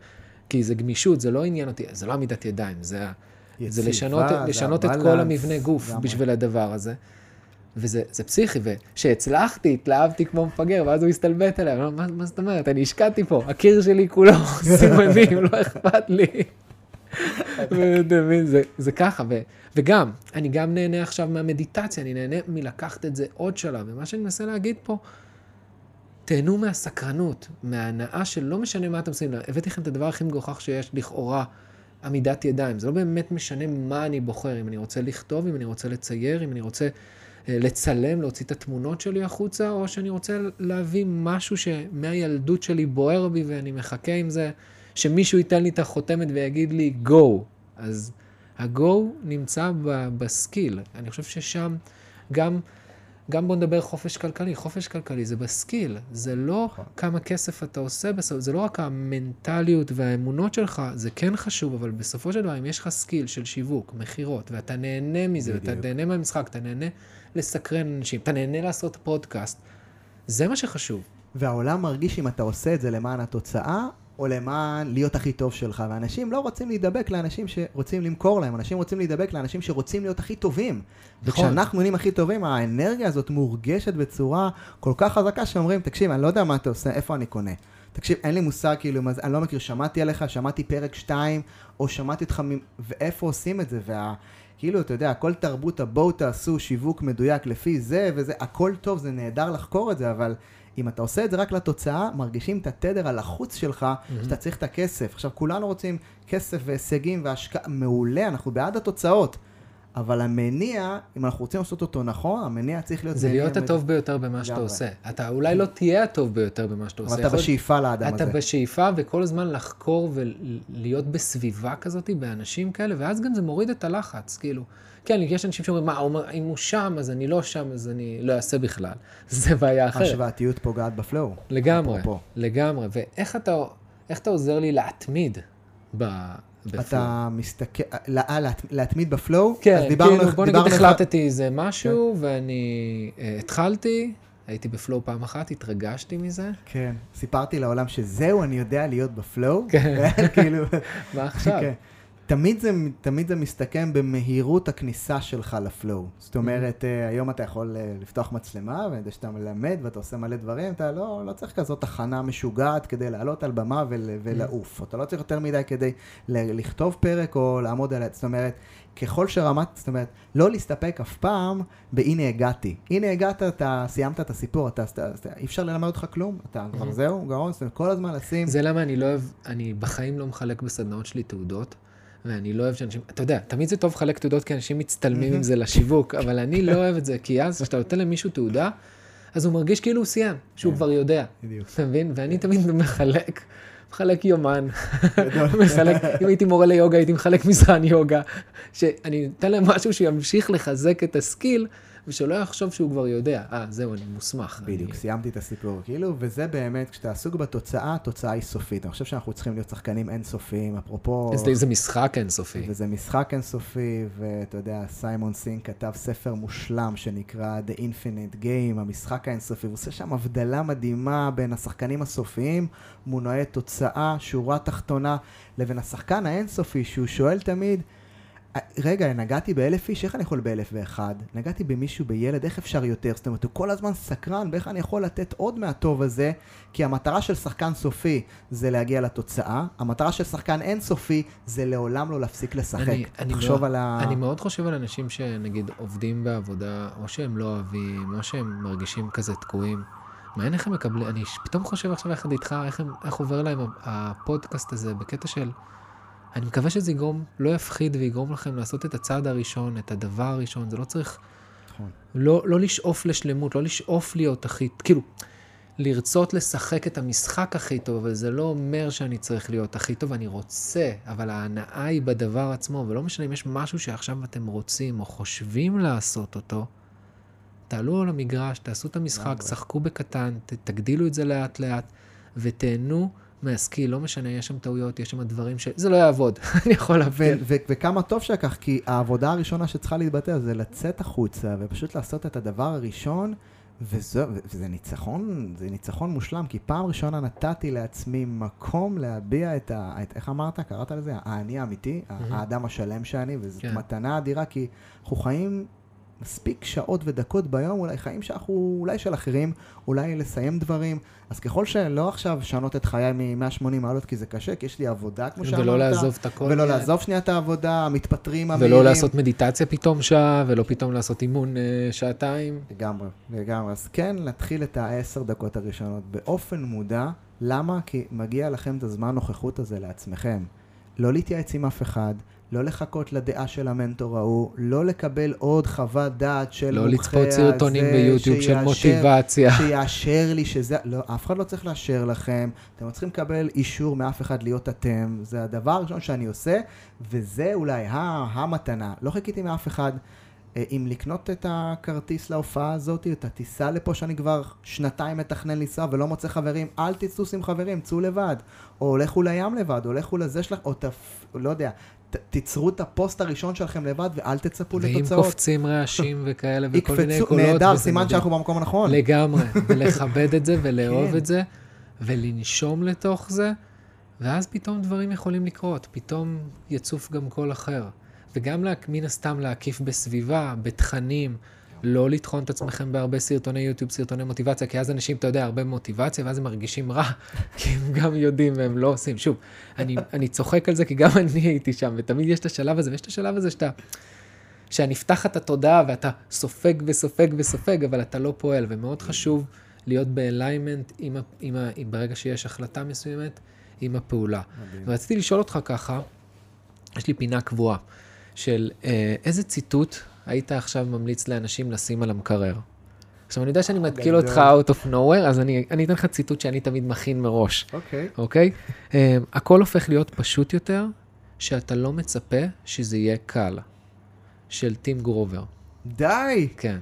כי זה גמישות, זה לא עניין אותי, זה לא עמידת ידיים, זה, יציבה, זה לשנות, זה לשנות את כל המבנה גוף בשביל הדבר הזה. וזה פסיכי, וכשהצלחתי, התלהבתי כמו מפגר, ואז הוא הסתלבט עליי, מה, מה זאת אומרת, אני השקעתי פה, הקיר שלי כולו סימנים, לא אכפת לי. זה, זה ככה, ו, וגם, אני גם נהנה עכשיו מהמדיטציה, אני נהנה מלקחת את זה עוד שלב, ומה שאני מנסה להגיד פה, תהנו מהסקרנות, מההנאה של לא משנה מה אתם עושים, הבאתי לכם את הדבר הכי מגוחך שיש לכאורה, עמידת ידיים, זה לא באמת משנה מה אני בוחר, אם אני רוצה לכתוב, אם אני רוצה לצייר, אם אני רוצה אה, לצלם, להוציא את התמונות שלי החוצה, או שאני רוצה להביא משהו שמהילדות שלי בוער בי ואני מחכה עם זה, שמישהו ייתן לי את החותמת ויגיד לי go. אז ה-go נמצא בסקיל. אני חושב ששם גם... גם בוא נדבר חופש כלכלי, חופש כלכלי זה ב skill, זה לא נכון. כמה כסף אתה עושה בסוף, זה לא רק המנטליות והאמונות שלך, זה כן חשוב, אבל בסופו של דבר, אם יש לך skill של שיווק, מכירות, ואתה נהנה מזה, בדיוק. ואתה נהנה מהמשחק, אתה נהנה לסקרן אנשים, אתה נהנה לעשות פודקאסט, זה מה שחשוב. והעולם מרגיש אם אתה עושה את זה למען התוצאה, או למען להיות הכי טוב שלך. ואנשים לא רוצים להידבק לאנשים שרוצים למכור להם, אנשים רוצים להידבק לאנשים שרוצים להיות הכי טובים. נכון. וכשאנחנו נהיים הכי טובים, האנרגיה הזאת מורגשת בצורה כל כך חזקה שאומרים, תקשיב, אני לא יודע מה אתה עושה, איפה אני קונה? תקשיב, אין לי מושג, כאילו, אני לא מכיר, שמעתי עליך, שמעתי פרק 2, או שמעתי אותך, ואיפה עושים את זה, וה... כאילו, אתה יודע, הכל תרבות, הבואו תעשו שיווק מדויק לפי זה וזה, הכל טוב, זה נהדר לחקור את זה, אבל אם אתה עושה את זה רק לתוצאה, מרגישים את התדר הלחוץ שלך, mm-hmm. שאתה צריך את הכסף. עכשיו, כולנו רוצים כסף והישגים והשקעה, מעולה, אנחנו בעד התוצאות. אבל המניע, אם אנחנו רוצים לעשות אותו נכון, המניע צריך להיות... זה להיות הטוב מד... ביותר במה שאתה עושה. אתה אולי לא תהיה הטוב ביותר במה שאתה עושה. אבל אתה בשאיפה לאדם הזה. אתה בשאיפה, וכל הזמן לחקור ולהיות בסביבה כזאת, באנשים כאלה, ואז גם זה מוריד את הלחץ, כאילו. כן, יש אנשים שאומרים, מה, אם הוא שם, אז אני לא שם, אז אני לא אעשה בכלל. זה בעיה אחרת. השוואתיות פוגעת בפלואו. לגמרי, אפרופו. לגמרי. ואיך אתה, אתה עוזר לי להתמיד ב... אתה מסתכל, אה, להתמיד בפלואו? כן, אז דיברנו, כאילו, בוא נגיד החלטתי איזה משהו, כן. ואני uh, התחלתי, הייתי בפלואו פעם אחת, התרגשתי מזה. כן, סיפרתי לעולם שזהו, אני יודע להיות בפלואו. כן. כאילו... מה עכשיו? כן. תמיד זה, תמיד זה מסתכם במהירות הכניסה שלך לפלואו. זאת mm-hmm. אומרת, mm-hmm. היום אתה יכול אה, לפתוח מצלמה, ואני יודע שאתה מלמד ואתה עושה מלא דברים, אתה לא, לא צריך כזאת הכנה משוגעת כדי לעלות על במה ול, ולעוף. Mm-hmm. אתה לא צריך יותר מדי כדי לכתוב פרק או לעמוד על... זאת אומרת, ככל שרמת, זאת אומרת, לא להסתפק אף פעם בהנה הגעתי. הנה הגעת, אתה סיימת את הסיפור, אתה, אתה, אתה, אי אפשר ללמד אותך כלום, אתה כבר זהו, גרון, זאת אומרת, כל הזמן לשים... זה למה אני לא אוהב, אני בחיים לא מחלק בסדנאות שלי תעודות. ואני לא אוהב שאנשים, אתה יודע, תמיד זה טוב לחלק תעודות כי אנשים מצטלמים עם זה לשיווק, אבל אני לא אוהב את זה, כי אז כשאתה נותן למישהו תעודה, אז הוא מרגיש כאילו הוא סיים, שהוא כן. כבר יודע. אתה מבין? ואני תמיד מחלק, מחלק יומן, מחלק, אם הייתי מורה ליוגה, הייתי מחלק מזרן יוגה, שאני אתן להם משהו שימשיך לחזק את הסקיל. ושלא יחשוב שהוא כבר יודע, אה, זהו, אני מוסמך. בדיוק, אני... סיימתי את הסיפור, כאילו, וזה באמת, כשאתה עסוק בתוצאה, התוצאה היא סופית. אני חושב שאנחנו צריכים להיות שחקנים אינסופיים, אפרופו... זה, זה משחק אינסופי. וזה משחק אינסופי, ואתה יודע, סיימון סינק כתב ספר מושלם שנקרא The Infinite Game, המשחק האינסופי, הוא עושה שם הבדלה מדהימה בין השחקנים הסופיים, מונעי תוצאה, שורה תחתונה, לבין השחקן האינסופי, שהוא שואל תמיד, רגע, נגעתי באלף איש, איך אני יכול באלף ואחד? נגעתי במישהו, בילד, איך אפשר יותר? זאת אומרת, הוא כל הזמן סקרן באיך אני יכול לתת עוד מהטוב הזה, כי המטרה של שחקן סופי זה להגיע לתוצאה, המטרה של שחקן אינסופי זה לעולם לא להפסיק לשחק. אני, אני תחשוב מאוד, על ה... אני מאוד חושב על אנשים שנגיד עובדים בעבודה, או שהם לא אוהבים, או שהם מרגישים כזה תקועים. מעניין איך הם מקבלים, אני פתאום חושב עכשיו יחד איתך, איך, הם, איך עובר להם הפודקאסט הזה, בקטע של... אני מקווה שזה יגרום, לא יפחיד ויגרום לכם לעשות את הצעד הראשון, את הדבר הראשון, זה לא צריך... נכון. לא, לא לשאוף לשלמות, לא לשאוף להיות הכי... כאילו, לרצות לשחק את המשחק הכי טוב, אבל זה לא אומר שאני צריך להיות הכי טוב, אני רוצה, אבל ההנאה היא בדבר עצמו, ולא משנה אם יש משהו שעכשיו אתם רוצים או חושבים לעשות אותו, תעלו על המגרש, תעשו את המשחק. שחקו בקטן, ת, תגדילו את זה לאט לאט, ותהנו מהסקיל, לא משנה, יש שם טעויות, יש שם דברים ש... זה לא יעבוד, אני יכול להבין. ו- וכמה טוב שכך, כי העבודה הראשונה שצריכה להתבטא זה לצאת החוצה ופשוט לעשות את הדבר הראשון, וזה, וזה ניצחון, זה ניצחון מושלם, כי פעם ראשונה נתתי לעצמי מקום להביע את ה... את, איך אמרת? קראת לזה? האני האמיתי, מהמם. האדם השלם שאני, וזאת כן. מתנה אדירה, כי אנחנו חיים מספיק שעות ודקות ביום, אולי חיים שאנחנו, אולי של אחרים, אולי לסיים דברים, אז ככל שלא עכשיו לשנות את חיי מ-180 מעלות, כי זה קשה, כי יש לי עבודה, כמו שאמרת. ולא לעזוב את הכל. ולא מיד. לעזוב שנייה את העבודה, המתפטרים המהירים. ולא לעשות מדיטציה פתאום שעה, ולא פתאום לעשות אימון אה, שעתיים. לגמרי, לגמרי. אז כן, להתחיל את העשר דקות הראשונות באופן מודע. למה? כי מגיע לכם את הזמן נוכחות הזה לעצמכם. לא להתייעץ עם אף אחד, לא לחכות לדעה של המנטור ההוא, לא לקבל עוד חוות דעת של לא מומחה לצפות סרטונים הזה, ביוטיוב של מוטיבציה. שיאשר לי שזה, לא, אף אחד לא צריך לאשר לכם, אתם לא צריכים לקבל אישור מאף אחד להיות אתם, זה הדבר הראשון שאני עושה, וזה אולי ה- המתנה. לא חיכיתי מאף אחד. אה, אם לקנות את הכרטיס להופעה הזאת, את הטיסה לפה שאני כבר שנתיים מתכנן לנסוע ולא מוצא חברים, אל תטוס עם חברים, צאו לבד. או לכו לים לבד, או לכו לזה שלך, או תפ... לא יודע, ת, תיצרו את הפוסט הראשון שלכם לבד ואל תצפו ואם לתוצאות. קופצים רעשים וכאלה וכל מיני יקפצו, קולות. נהדר, סימן מדהים. שאנחנו במקום הנכון. לגמרי, ולכבד את זה, ולאהוב כן. את זה, ולנשום לתוך זה, ואז פתאום דברים יכולים לקרות, פתאום יצוף גם קול אחר. וגם לה, מן הסתם להקיף בסביבה, בתכנים, לא לטחון את עצמכם בהרבה סרטוני יוטיוב, סרטוני מוטיבציה, כי אז אנשים, אתה יודע, הרבה מוטיבציה, ואז הם מרגישים רע, כי הם גם יודעים והם לא עושים. שוב, אני, אני צוחק על זה, כי גם אני הייתי שם, ותמיד יש את השלב הזה, ויש את השלב הזה שאתה... שנפתחת התודעה ואתה סופג וסופג וסופג, אבל אתה לא פועל, ומאוד חשוב להיות באליימנט עם, ה- עם, ה- עם, ברגע שיש החלטה מסוימת, עם הפעולה. מדהים. ורציתי לשאול אותך ככה, יש לי פינה קבועה, של אה, איזה ציטוט היית עכשיו ממליץ לאנשים לשים על המקרר? עכשיו, אני יודע שאני מתקיל. אותך out of nowhere, אז אני, אני אתן לך ציטוט שאני תמיד מכין מראש. אוקיי. אוקיי? Um, הכל הופך להיות פשוט יותר, שאתה לא מצפה שזה יהיה קל. של טים גרובר. די! כן.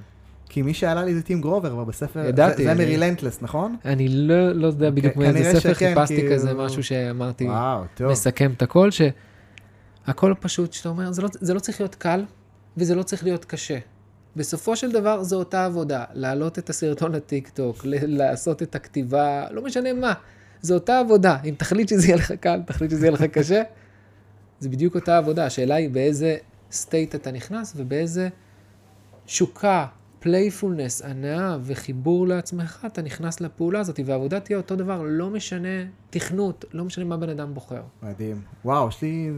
כי מי שעלה לי זה טים גרובר, אבל בספר... ידעתי, זה- זה מרילנטלס, נכון? אני לא, לא יודע בדיוק כנראה מאיזה ספר, שכן, חיפשתי כי כזה משהו שאמרתי, וואו. מסכם את הכל, שהכל פשוט, שאתה אומר, זה לא, זה לא צריך להיות קל, וזה לא צריך להיות קשה. בסופו של דבר זו אותה עבודה, להעלות את הסרטון לטיק טוק, לעשות את הכתיבה, לא משנה מה, זו אותה עבודה. אם תחליט שזה יהיה לך קל, תחליט שזה יהיה לך קשה, זה בדיוק אותה עבודה. השאלה היא באיזה סטייט אתה נכנס ובאיזה תשוקה, playfulness, הנאה וחיבור לעצמך, אתה נכנס לפעולה הזאת, והעבודה תהיה אותו דבר, לא משנה תכנות, לא משנה מה בן אדם בוחר. מדהים. וואו, יש לי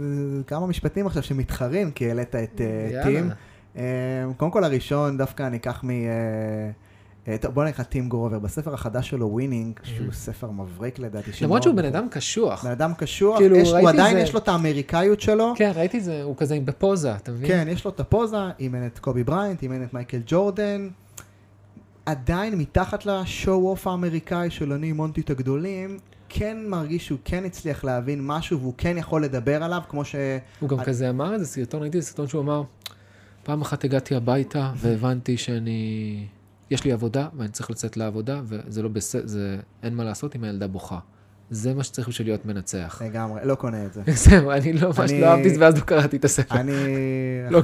כמה משפטים עכשיו שמתחרים, כי העלית את אה. טים. אה, קודם כל הראשון, דווקא אני אקח מ... אה, טוב, בוא נלך טים גרובר. בספר החדש שלו, Winning, שהוא ספר מבריק לדעתי. למרות שהוא בן אדם קשוח. בן אדם קשוח, כאילו, יש- הוא עדיין זה- יש לו את האמריקאיות שלו. כן, ראיתי זה, הוא כזה בפוזה, אתה מבין? כן, יש לו את הפוזה, אימן את קובי בריינט, אימן את מייקל ג'ורדן. עדיין מתחת ל show off האמריקאי של אני אימנתי את הגדולים, כן מרגיש שהוא כן הצליח להבין משהו והוא כן יכול לדבר עליו, כמו ש... הוא גם כזה אמר איזה סרטון, ראיתי איזה סרטון שהוא אמר, פעם אחת הגעתי הביתה והבנתי שאני... יש לי עבודה ואני צריך לצאת לעבודה, וזה לא בסדר, זה... אין מה לעשות אם הילדה בוכה. זה מה שצריך בשביל להיות מנצח. לגמרי, לא קונה את זה. זהו, אני לא, ממש לא אהבתי את זה, ואז לא קראתי את הספר. אני, לא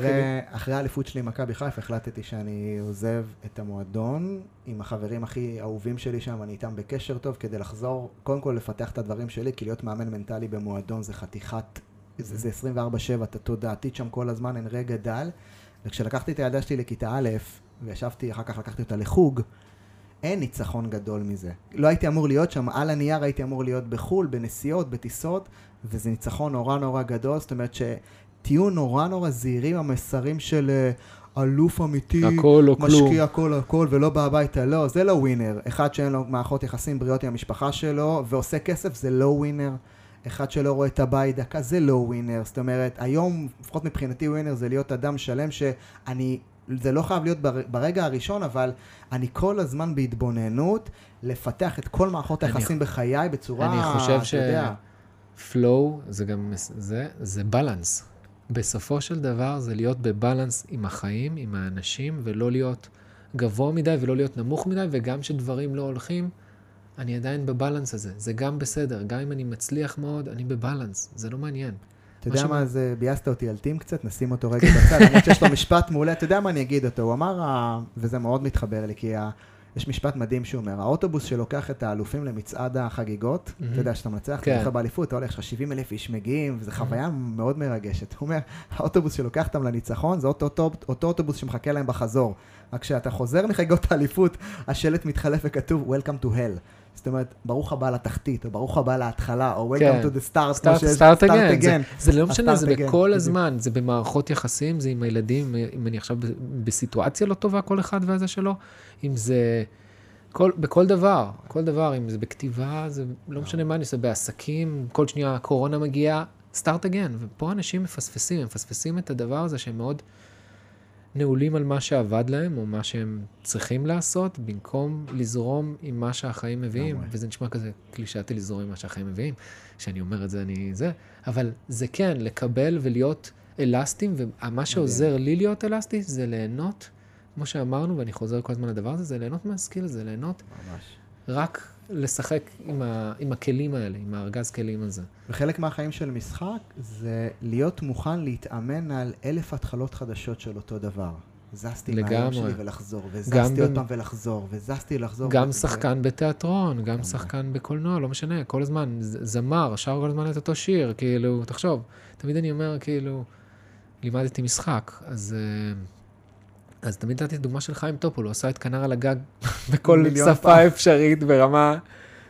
אחרי, האליפות שלי עם מכבי חיפה, החלטתי שאני עוזב את המועדון עם החברים הכי אהובים שלי שם, אני איתם בקשר טוב כדי לחזור, קודם כל לפתח את הדברים שלי, כי להיות מאמן מנטלי במועדון זה חתיכת זה 24-7, אתה תודעתית שם כל הזמן, אין רגע דל. וכשלקחתי את הילדה שלי לכיתה א', וישבתי, אחר כך לקחתי אותה לחוג, אין ניצחון גדול מזה. לא הייתי אמור להיות שם, על הנייר הייתי אמור להיות בחו"ל, בנסיעות, בטיסות, וזה ניצחון נורא נורא גדול, זאת אומרת שתהיו נורא נורא זהירים המסרים של אה, אלוף אמיתי, הכל או כלום. משקיע הכל הכל ולא בא הביתה, לא, זה לא ווינר. אחד שאין לו מערכות יחסים בריאות עם המשפחה שלו ועושה כסף, זה לא ווינר. אחד שלא רואה את הבית דקה, זה לא ווינר. זאת אומרת, היום, לפחות מבחינתי ווינר זה להיות אדם שלם שאני זה לא חייב להיות בר- ברגע הראשון, אבל אני כל הזמן בהתבוננות, לפתח את כל מערכות היחסים בחיי בצורה, אני חושב יודע, פלואו זה גם, זה, זה בלנס. בסופו של דבר זה להיות בבלנס עם החיים, עם האנשים, ולא להיות גבוה מדי ולא להיות נמוך מדי, וגם כשדברים לא הולכים, אני עדיין בבלנס הזה. זה גם בסדר, גם אם אני מצליח מאוד, אני בבלנס, זה לא מעניין. אתה יודע מה זה, ביאסת אותי על טים קצת, נשים אותו רגע בצד, למרות שיש לו משפט מעולה, אתה יודע מה אני אגיד אותו, הוא אמר, וזה מאוד מתחבר לי, כי יש משפט מדהים שהוא אומר, האוטובוס שלוקח את האלופים למצעד החגיגות. אתה יודע, שאתה מנצח, אתה כן. זוכר באליפות, אתה הולך, יש לך 70 אלף איש מגיעים, וזו חוויה מאוד מרגשת. הוא אומר, האוטובוס שלוקח אותם לניצחון, זה אותו, אותו, אותו אוטובוס שמחכה להם בחזור. רק כשאתה חוזר מחגיגות האליפות, השלט מתחלף וכתוב, Welcome to hell. זאת אומרת, ברוך הבא לתחתית, או ברוך הבא להתחלה, או Welcome כן. to the start, כמו סטארט שיש, start אגן. זה, again. זה לא משנה, זה again, בכל בדיוק. הזמן, זה במערכות יחסים, זה עם הילדים, אם אני עכשיו בסיטואציה לא טובה, כל אחד והזה שלו, אם זה... כל, בכל דבר, כל דבר, אם זה בכתיבה, זה לא משנה מה אני עושה, בעסקים, כל שנייה הקורונה מגיעה, סטארט אגן, ופה אנשים מפספסים, הם מפספסים את הדבר הזה שהם מאוד נעולים על מה שעבד להם, או מה שהם צריכים לעשות, במקום לזרום עם מה שהחיים מביאים, לגמרי. וזה נשמע כזה קלישאתי לזרום עם מה שהחיים מביאים, כשאני אומר את זה אני זה, אבל זה כן, לקבל ולהיות אלסטיים, ומה שעוזר לי להיות אלסטי זה ליהנות, כמו שאמרנו, ואני חוזר כל הזמן לדבר הזה, זה ליהנות מהסקיל הזה, ליהנות ממש. רק לשחק עם, ה, עם הכלים האלה, עם הארגז כלים הזה. וחלק מהחיים של משחק זה להיות מוכן להתאמן על אלף התחלות חדשות של אותו דבר. זזתי מהיום. שלי ולחזור, וזזתי עוד פעם ולחזור, וזזתי לחזור. גם ו- שחקן בתיאטרון, גם. שחקן בקולנוע, לא משנה, כל הזמן, זמר, שר כל הזמן את אותו שיר, כאילו, תחשוב, תמיד אני אומר, כאילו, לימדתי משחק, אז... אה, אז תמיד נתתי דוגמה של חיים טופול, הוא עשה את כנר על הגג בכל שפה פעם. אפשרית ברמה,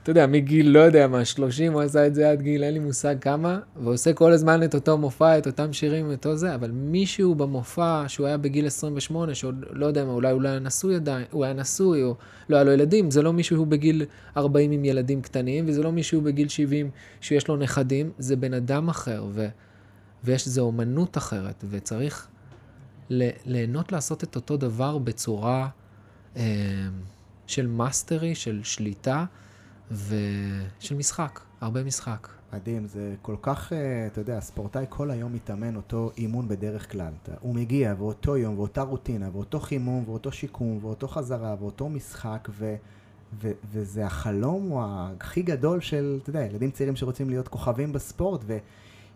אתה יודע, מגיל, לא יודע מה, 30, הוא עשה את זה עד גיל, אין לי מושג כמה, ועושה כל הזמן את אותו מופע, את אותם שירים, את אותו זה, אבל מישהו במופע, שהוא היה בגיל 28, שעוד לא יודע מה, אולי הוא לא היה נשוי עדיין, הוא היה נשוי, או לא היה לו ילדים, זה לא מישהו שהוא בגיל 40 עם ילדים קטנים, וזה לא מישהו בגיל 70 שיש לו נכדים, זה בן אדם אחר, ו, ויש איזו אומנות אחרת, וצריך ליהנות לעשות את אותו דבר בצורה אה, של mastery, של שליטה ושל משחק, הרבה משחק. מדהים, זה כל כך, אה, אתה יודע, הספורטאי כל היום מתאמן אותו אימון בדרך כלל. הוא מגיע ואותו יום, ואותה רוטינה, ואותו חימום, ואותו שיקום, ואותו חזרה, ואותו משחק, ו, ו, וזה החלום הכי גדול של, אתה יודע, ילדים צעירים שרוצים להיות כוכבים בספורט,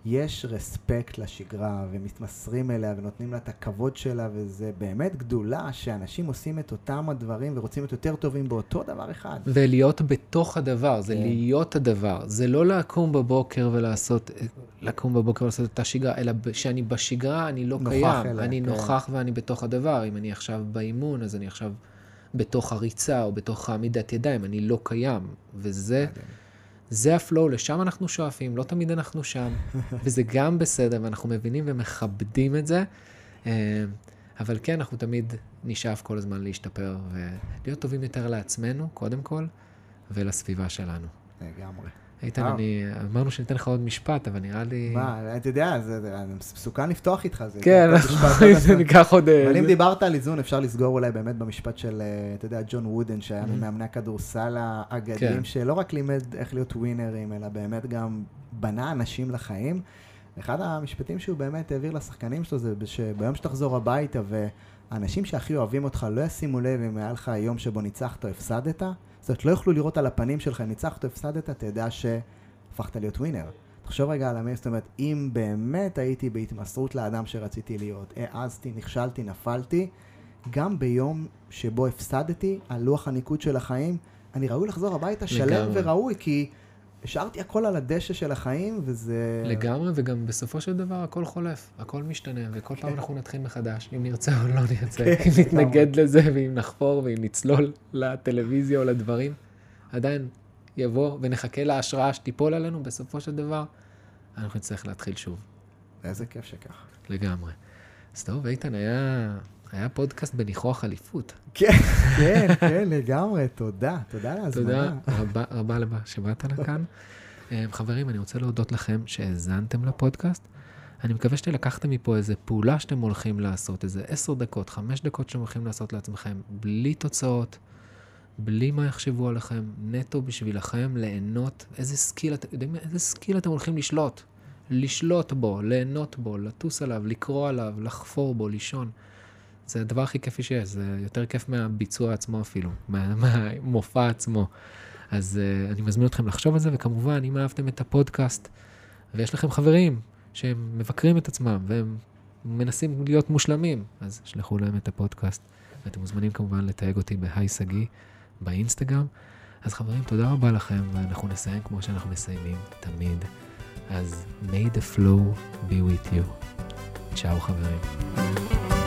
ויש רספקט לשגרה, ומתמסרים אליה, ונותנים לה את הכבוד שלה, וזה באמת גדולה שאנשים עושים את אותם הדברים ורוצים להיות יותר טובים באותו דבר אחד. ולהיות בתוך הדבר, זה כן. להיות הדבר. זה לא לקום בבוקר ולעשות, לקום בבוקר ולעשות את השגרה, אלא כשאני בשגרה, אני לא נוכח קיים. אליה, אני כן. נוכח ואני בתוך הדבר. אם אני עכשיו באימון, אז אני עכשיו בתוך הריצה או בתוך העמידת ידיים, אני לא קיים. וזה... זה הפלואו, לשם אנחנו שואפים, לא תמיד אנחנו שם, וזה גם בסדר, ואנחנו מבינים ומכבדים את זה, אה, אבל כן, אנחנו תמיד נשאף כל הזמן להשתפר ולהיות טובים יותר לעצמנו, קודם כל, ולסביבה שלנו. לגמרי. איתן, וואו. אני, אמרנו שניתן לך עוד משפט, אבל נראה לי... מה, אתה יודע, זה מסוכן לפתוח איתך. זה- כן, זה יודע. ניקח עוד... אה, אבל אם דיברת על איזון, אפשר לסגור אולי באמת במשפט של, אה, אתה יודע, ג'ון וודן, שהיה Mhm. ממאמני הכדורסל כן. האגדיים, שלא רק לימד איך להיות ווינרים, אלא באמת גם בנה אנשים לחיים. אחד המשפטים שהוא באמת העביר לשחקנים שלו זה שביום שתחזור הביתה והאנשים שהכי אוהבים אותך לא ישימו לב אם היה לך יום שבו ניצחת או הפסדת, זאת אומרת, לא יוכלו לראות על הפנים שלך אם ניצחת או הפסדת, תדע שהפכת להיות ווינר. תחשוב רגע על המי, זאת אומרת, אם באמת הייתי בהתמסרות לאדם שרציתי להיות, העזתי, נכשלתי, נפלתי, גם ביום שבו הפסדתי על לוח הניקוד של החיים, אני ראוי לחזור הביתה שלם. וראוי, כי השארתי הכל על הדשא של החיים, וזה... לגמרי, וגם בסופו של דבר הכל חולף, הכל משתנה, וכל פעם כן. אנחנו נתחיל מחדש, אם נרצה או לא נרצה, כן, אם נתנגד לזה, ואם נחפור, ואם נצלול לטלוויזיה או לדברים, עדיין יבוא ונחכה להשראה שתיפול עלינו, בסופו של דבר, אנחנו נצטרך להתחיל שוב, איזה כיף שכך. לגמרי. אז טוב, איתן, היה, היה פודקאסט בניחוח אליפות. כן, כן, כן, לגמרי, תודה, תודה על ההזמנה. תודה רבה רבה רבה שבאת לכאן. אה, חברים, אני רוצה להודות לכם שהאזנתם לפודקאסט. אני מקווה שלקחתם מפה איזה פעולה שאתם הולכים לעשות, איזה עשר דקות, חמש דקות שאתם הולכים לעשות לעצמכם, בלי תוצאות, בלי מה יחשבו עליכם, נטו בשבילכם ליהנות, איזה skill, אתם יודעים איזה skill אתם הולכים לשלוט? לשלוט בו, ליהנות בו, לטוס עליו, לקרוא עליו, לחפור בו, לישון. זה הדבר הכי כיפי שיש, זה יותר כיף מהביצוע עצמו אפילו, מה- מהמופע עצמו. אז uh, אני מזמין אתכם לחשוב על זה, וכמובן, אם אהבתם את הפודקאסט, ויש לכם חברים שהם מבקרים את עצמם, והם מנסים להיות מושלמים, אז שלחו להם את הפודקאסט, ואתם מוזמנים כמובן לתייג אותי בהיי שגיא באינסטגרם. אז חברים, תודה רבה לכם, ואנחנו נסיים כמו שאנחנו מסיימים תמיד. אז may the flow be with you. צ'או חברים.